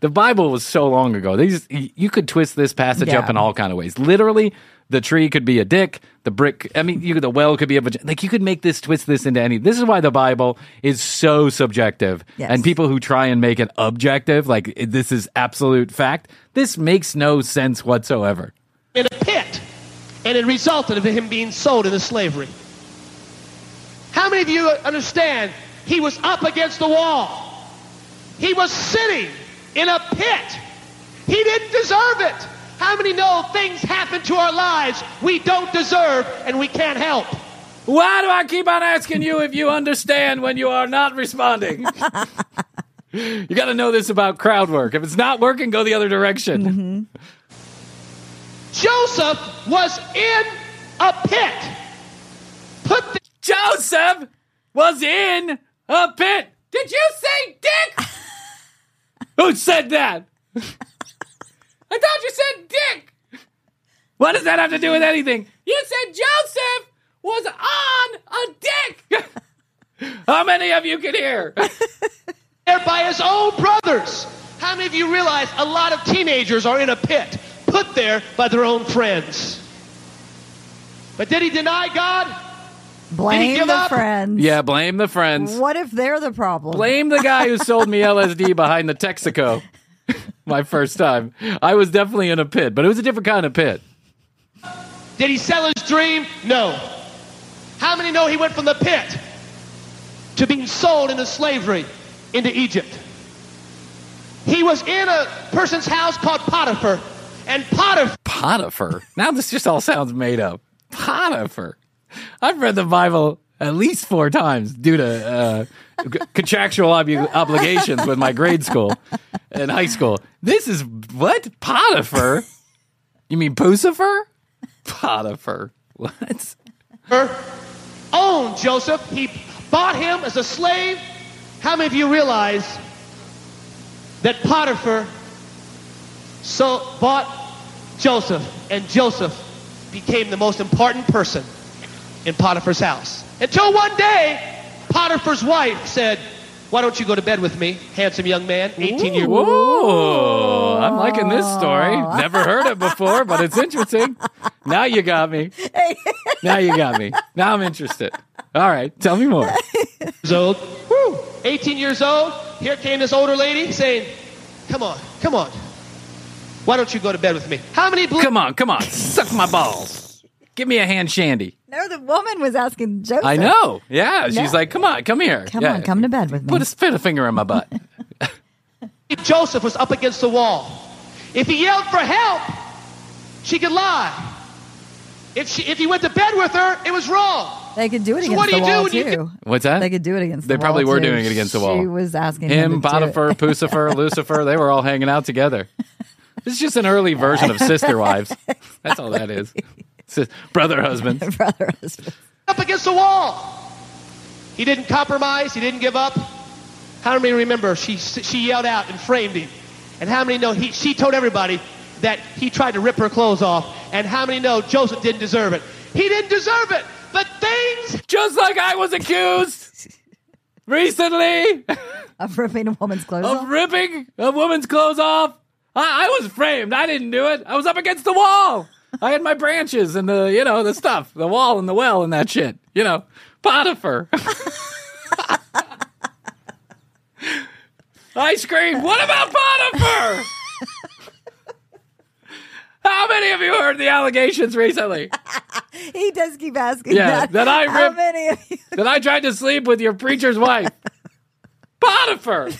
Speaker 1: The Bible was so long ago. These you could twist this passage up in all kind of ways. Literally, the tree could be a dick. The brick, I mean, you the well could be a vagina. Like you could make this twist this into any. This is why the Bible is so subjective.
Speaker 5: Yes.
Speaker 1: And people who try and make it objective, like this is absolute fact, this makes no sense whatsoever.
Speaker 10: in a pit, and it resulted in him being sold into slavery. How many of you understand he was up against the wall? He was sitting in a pit. He didn't deserve it. How many know things happen to our lives we don't deserve and we can't help?
Speaker 1: Why do I keep on asking you if you understand when you are not responding? you got to know this about crowd work. If it's not working, go the other direction. Mm-hmm.
Speaker 10: Joseph was in a pit. Put the-
Speaker 1: Joseph was in a pit. Did you say dick? Who said that? I thought you said dick. What does that have to do with anything? You said Joseph was on a dick. How many of you can hear?
Speaker 10: there by his own brothers. How many of you realize a lot of teenagers are in a pit put there by their own friends? But did he deny God? Did he
Speaker 5: Blame the
Speaker 10: up?
Speaker 5: friends.
Speaker 1: Yeah, blame the friends.
Speaker 5: What if they're the problem?
Speaker 1: Blame the guy who sold me LSD behind the Texaco. My first time. I was definitely in a pit, but it was a different kind of pit.
Speaker 10: Did he sell his dream? No. How many know he went from the pit to being sold into slavery into Egypt? He was in a person's house called Potiphar, and Potiphar
Speaker 1: Potiphar. Now this just all sounds made up. Potiphar. I've read the Bible at least four times due to uh, contractual ob- obligations with my grade school and high school. This is what Potiphar. You mean Puscifer? Potiphar. What?
Speaker 10: owned Joseph. He bought him as a slave. How many of you realize that Potiphar so bought Joseph, and Joseph became the most important person in Potiphar's house? Until one day, Potiphar's wife said, "Why don't you go to bed with me, handsome young man, 18 years old?"
Speaker 1: Whoa, I'm liking this story. Never heard it before, but it's interesting. Now you got me. Now you got me. Now I'm interested. All right, tell me more.
Speaker 10: years old. Woo! 18 years old. Here came this older lady saying, "Come on, come on. Why don't you go to bed with me?" How many believe?
Speaker 1: Come on, come on. Suck my balls. Give me a hand shandy.
Speaker 5: No, the woman was asking Joseph.
Speaker 1: I know. Yeah. She's like, come on, come here.
Speaker 5: Come
Speaker 1: Yeah.
Speaker 5: on, come to bed with me.
Speaker 1: Put a, put a finger in my butt.
Speaker 10: Joseph was up against the wall. If he yelled for help, she could lie. If she, if he went to bed with her, it was wrong.
Speaker 5: They could do it
Speaker 10: So
Speaker 5: against
Speaker 10: what do
Speaker 5: the
Speaker 10: you do
Speaker 5: wall
Speaker 10: when you
Speaker 5: too.
Speaker 1: What's that?
Speaker 5: They could do it against.
Speaker 1: They
Speaker 5: the
Speaker 1: probably
Speaker 5: wall,
Speaker 1: were
Speaker 5: too.
Speaker 1: doing it against the wall.
Speaker 5: She was asking
Speaker 1: Him,
Speaker 5: him,
Speaker 1: Potiphar,
Speaker 5: it.
Speaker 1: Puscifer, Lucifer, they were all hanging out together. This is just an early version of Sister Wives. That's all that is. Sis- Brother husbands.
Speaker 5: Brother husband.
Speaker 10: Up against the wall. He didn't compromise. He didn't give up. How many remember she she yelled out and framed him? And how many know he she told everybody that he tried to rip her clothes off And how many know Joseph didn't deserve it? He didn't deserve it. But things.
Speaker 1: Just like I was accused recently
Speaker 5: Of ripping a woman's clothes
Speaker 1: of
Speaker 5: off.
Speaker 1: ripping a woman's clothes off. I, I was framed. I didn't do it. I was up against the wall. I had my branches and the, you know, the stuff, the wall and the well and that shit. You know, Potiphar. I screamed, what about Potiphar? How many of you heard the allegations recently?
Speaker 5: He does keep asking
Speaker 1: Yeah,
Speaker 5: that.
Speaker 1: that I
Speaker 5: How many of you?
Speaker 1: that I tried to sleep with your preacher's wife. Potiphar.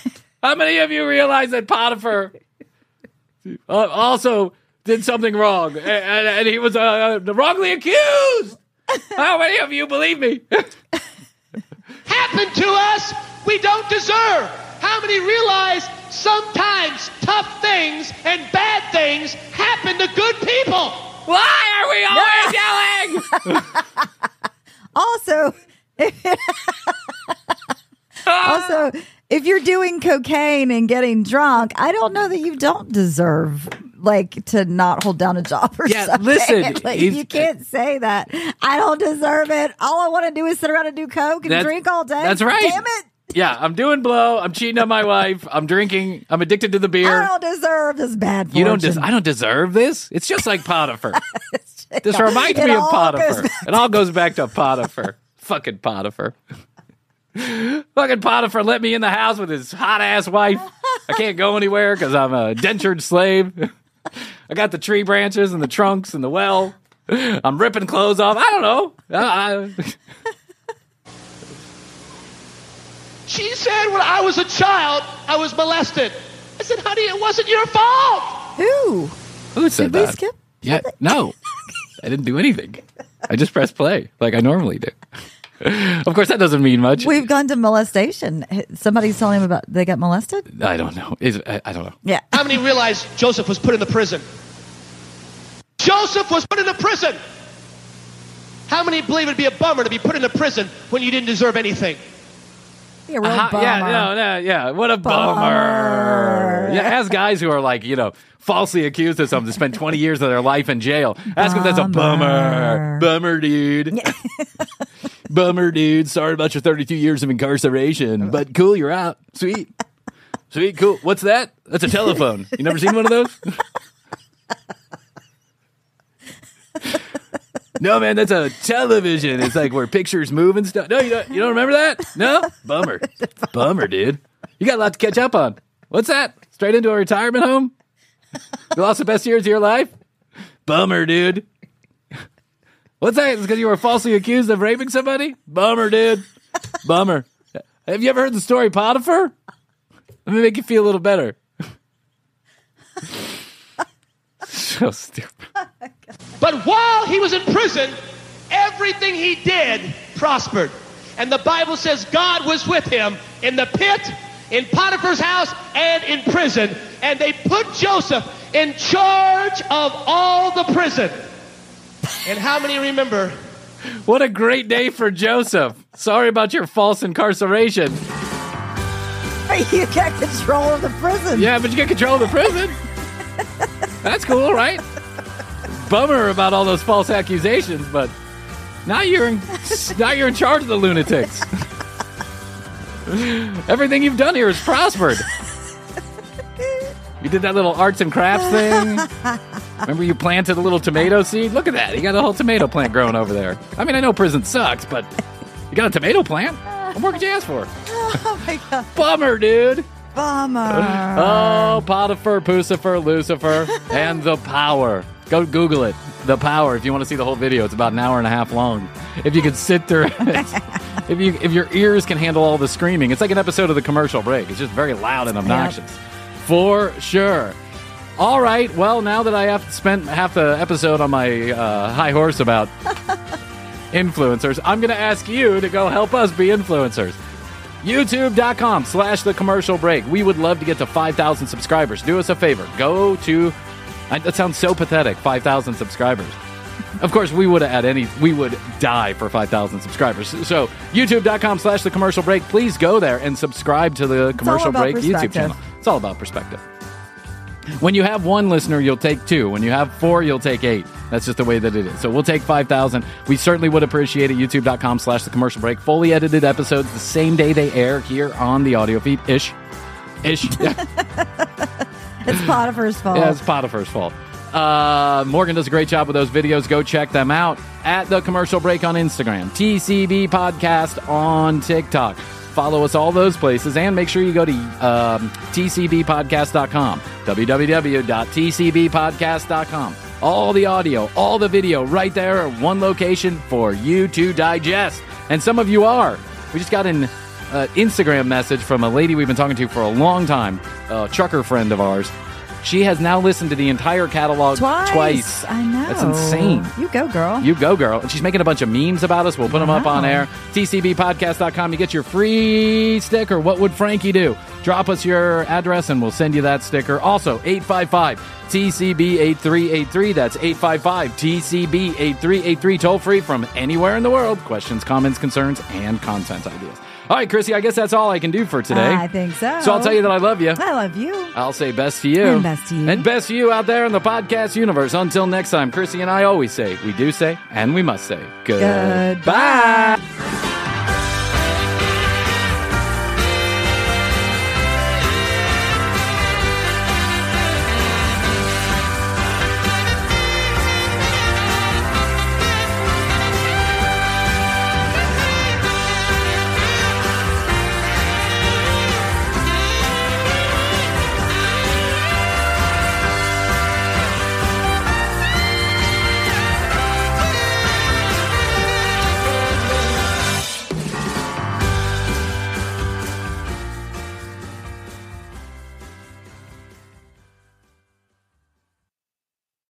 Speaker 1: How many of you realize that Potiphar uh, also did something wrong and, and, and he was uh, wrongly accused? How many of you believe me?
Speaker 10: happened to us we don't deserve. How many realize sometimes tough things and bad things happen to good people?
Speaker 1: Why are we always yelling?
Speaker 5: Also, also, if you're doing cocaine and getting drunk, I don't know that you don't deserve like to not hold down a job or
Speaker 1: Yeah,
Speaker 5: something.
Speaker 1: listen,
Speaker 5: like, you can't say that. I don't deserve it. All I want to do is sit around and do coke and drink all day.
Speaker 1: that's right.
Speaker 5: Damn it!
Speaker 1: Yeah, I'm doing blow. I'm cheating on my wife. I'm drinking. I'm addicted to the beer.
Speaker 5: I don't deserve this bad fortune.
Speaker 1: You don't. Des- I don't deserve this. It's just like Potiphar. this reminds me of Potiphar. It all goes back to Potiphar. Fucking Potiphar. Fucking Potiphar let me in the house with his hot ass wife. I can't go anywhere because I'm a dentured slave. I got the tree branches and the trunks and the well. I'm ripping clothes off. I don't know. I, I,
Speaker 10: She said when I was a child, I was molested. I said, honey, it wasn't your fault.
Speaker 5: Who?
Speaker 1: who said
Speaker 5: Did we
Speaker 1: that?
Speaker 5: skip?
Speaker 1: Yeah, no, I didn't do anything. I just pressed play like I normally do. Of course, that doesn't mean much.
Speaker 5: We've gone to molestation. Somebody's telling him about they got molested.
Speaker 1: I don't know. Is I, I don't know.
Speaker 5: Yeah.
Speaker 10: How many realize Joseph was put in the prison? Joseph was put in the prison. How many believe it'd be a bummer to be put in a prison when you didn't deserve anything?
Speaker 5: Yeah, real
Speaker 1: Uh-huh, yeah, no, no, yeah. What a bummer. Yeah, as guys who are like, you know, falsely accused of something to spend 20 years of their life in jail. Ask if that's a bummer. Bummer, dude. bummer, dude. Sorry about your 32 years of incarceration, but cool, you're out. Sweet. Sweet, cool. What's that? That's a telephone. You never seen one of those? No, man, that's a television. It's like where pictures move and stuff. No, you don't. You don't remember that? No, bummer, bummer, dude. You got a lot to catch up on. What's that? Straight into a retirement home? You lost the best years of your life? Bummer, dude. What's that? It's because you were falsely accused of raping somebody? Bummer, dude. Bummer. Have you ever heard the story Potiphar? Let me make you feel a little better. so stupid.
Speaker 10: But while he was in prison, everything he did prospered. And the Bible says God was with him in the pit, in Potiphar's house, and in prison. And they put Joseph in charge of all the prison. And how many remember?
Speaker 1: What a great day for Joseph. Sorry about your false incarceration.
Speaker 5: You got control of the prison.
Speaker 1: Yeah, but you get control of the prison. That's cool, right? Bummer about all those false accusations, but now you're in now you're in charge of the lunatics. Everything you've done here has prospered. You did that little arts and crafts thing. Remember you planted a little tomato seed? Look at that. You got a whole tomato plant growing over there. I mean, I know prison sucks, but you got a tomato plant? What more could you ask for?
Speaker 5: Oh my god.
Speaker 1: Bummer, dude.
Speaker 5: Bummer.
Speaker 1: Oh, Potiphar, Puscifer, Lucifer, and the power. Go Google it. The power. If you want to see the whole video, it's about an hour and a half long. If you could sit through it, if you if your ears can handle all the screaming, it's like an episode of the commercial break. It's just very loud and obnoxious, for sure. All right. Well, now that I have spent half the episode on my uh, high horse about influencers, I'm going to ask you to go help us be influencers. YouTube.com slash the commercial break. We would love to get to 5,000 subscribers. Do us a favor. Go to, that sounds so pathetic, 5,000 subscribers. Of course, we would at any, we would die for 5,000 subscribers. So, youtube.com slash the commercial break. Please go there and subscribe to the commercial break YouTube channel. It's all about perspective. When you have one listener, you'll take two. When you have four, you'll take eight. That's just the way that it is. So we'll take 5,000. We certainly would appreciate it. YouTube.com slash the commercial break. Fully edited episodes the same day they air here on the audio feed. Ish. Ish.
Speaker 5: It's Potiphar's fault.
Speaker 1: Yeah, it's Potiphar's fault. Uh, Morgan does a great job with those videos. Go check them out at the commercial break on Instagram, TCB podcast on TikTok. Follow us all those places and make sure you go to um, tcbpodcast.com, www.tcbpodcast.com. All the audio, all the video right there at one location for you to digest. And some of you are. We just got an uh, Instagram message from a lady we've been talking to for a long time, a trucker friend of ours. She has now listened to the entire catalog
Speaker 5: Twice. I know.
Speaker 1: That's insane.
Speaker 5: You go, girl.
Speaker 1: You go, girl. And she's making a bunch of memes about us. We'll put them up on air. TCBpodcast.com. You get your free sticker. What would Frankie do? Drop us your address and we'll send you that sticker. Also, 855 TCB 8383. That's 855 TCB 8383. Toll free from anywhere in the world. Questions, comments, concerns, and content ideas. All right, Krissy, I guess that's all I can do for today.
Speaker 5: I think so.
Speaker 1: So I'll tell you that I love you.
Speaker 5: I love you.
Speaker 1: I'll say best to you.
Speaker 5: And best to you.
Speaker 1: And best to you out there in the podcast universe. Until next time, Krissy and I always say, we do say, and we must say, goodbye.
Speaker 5: Goodbye.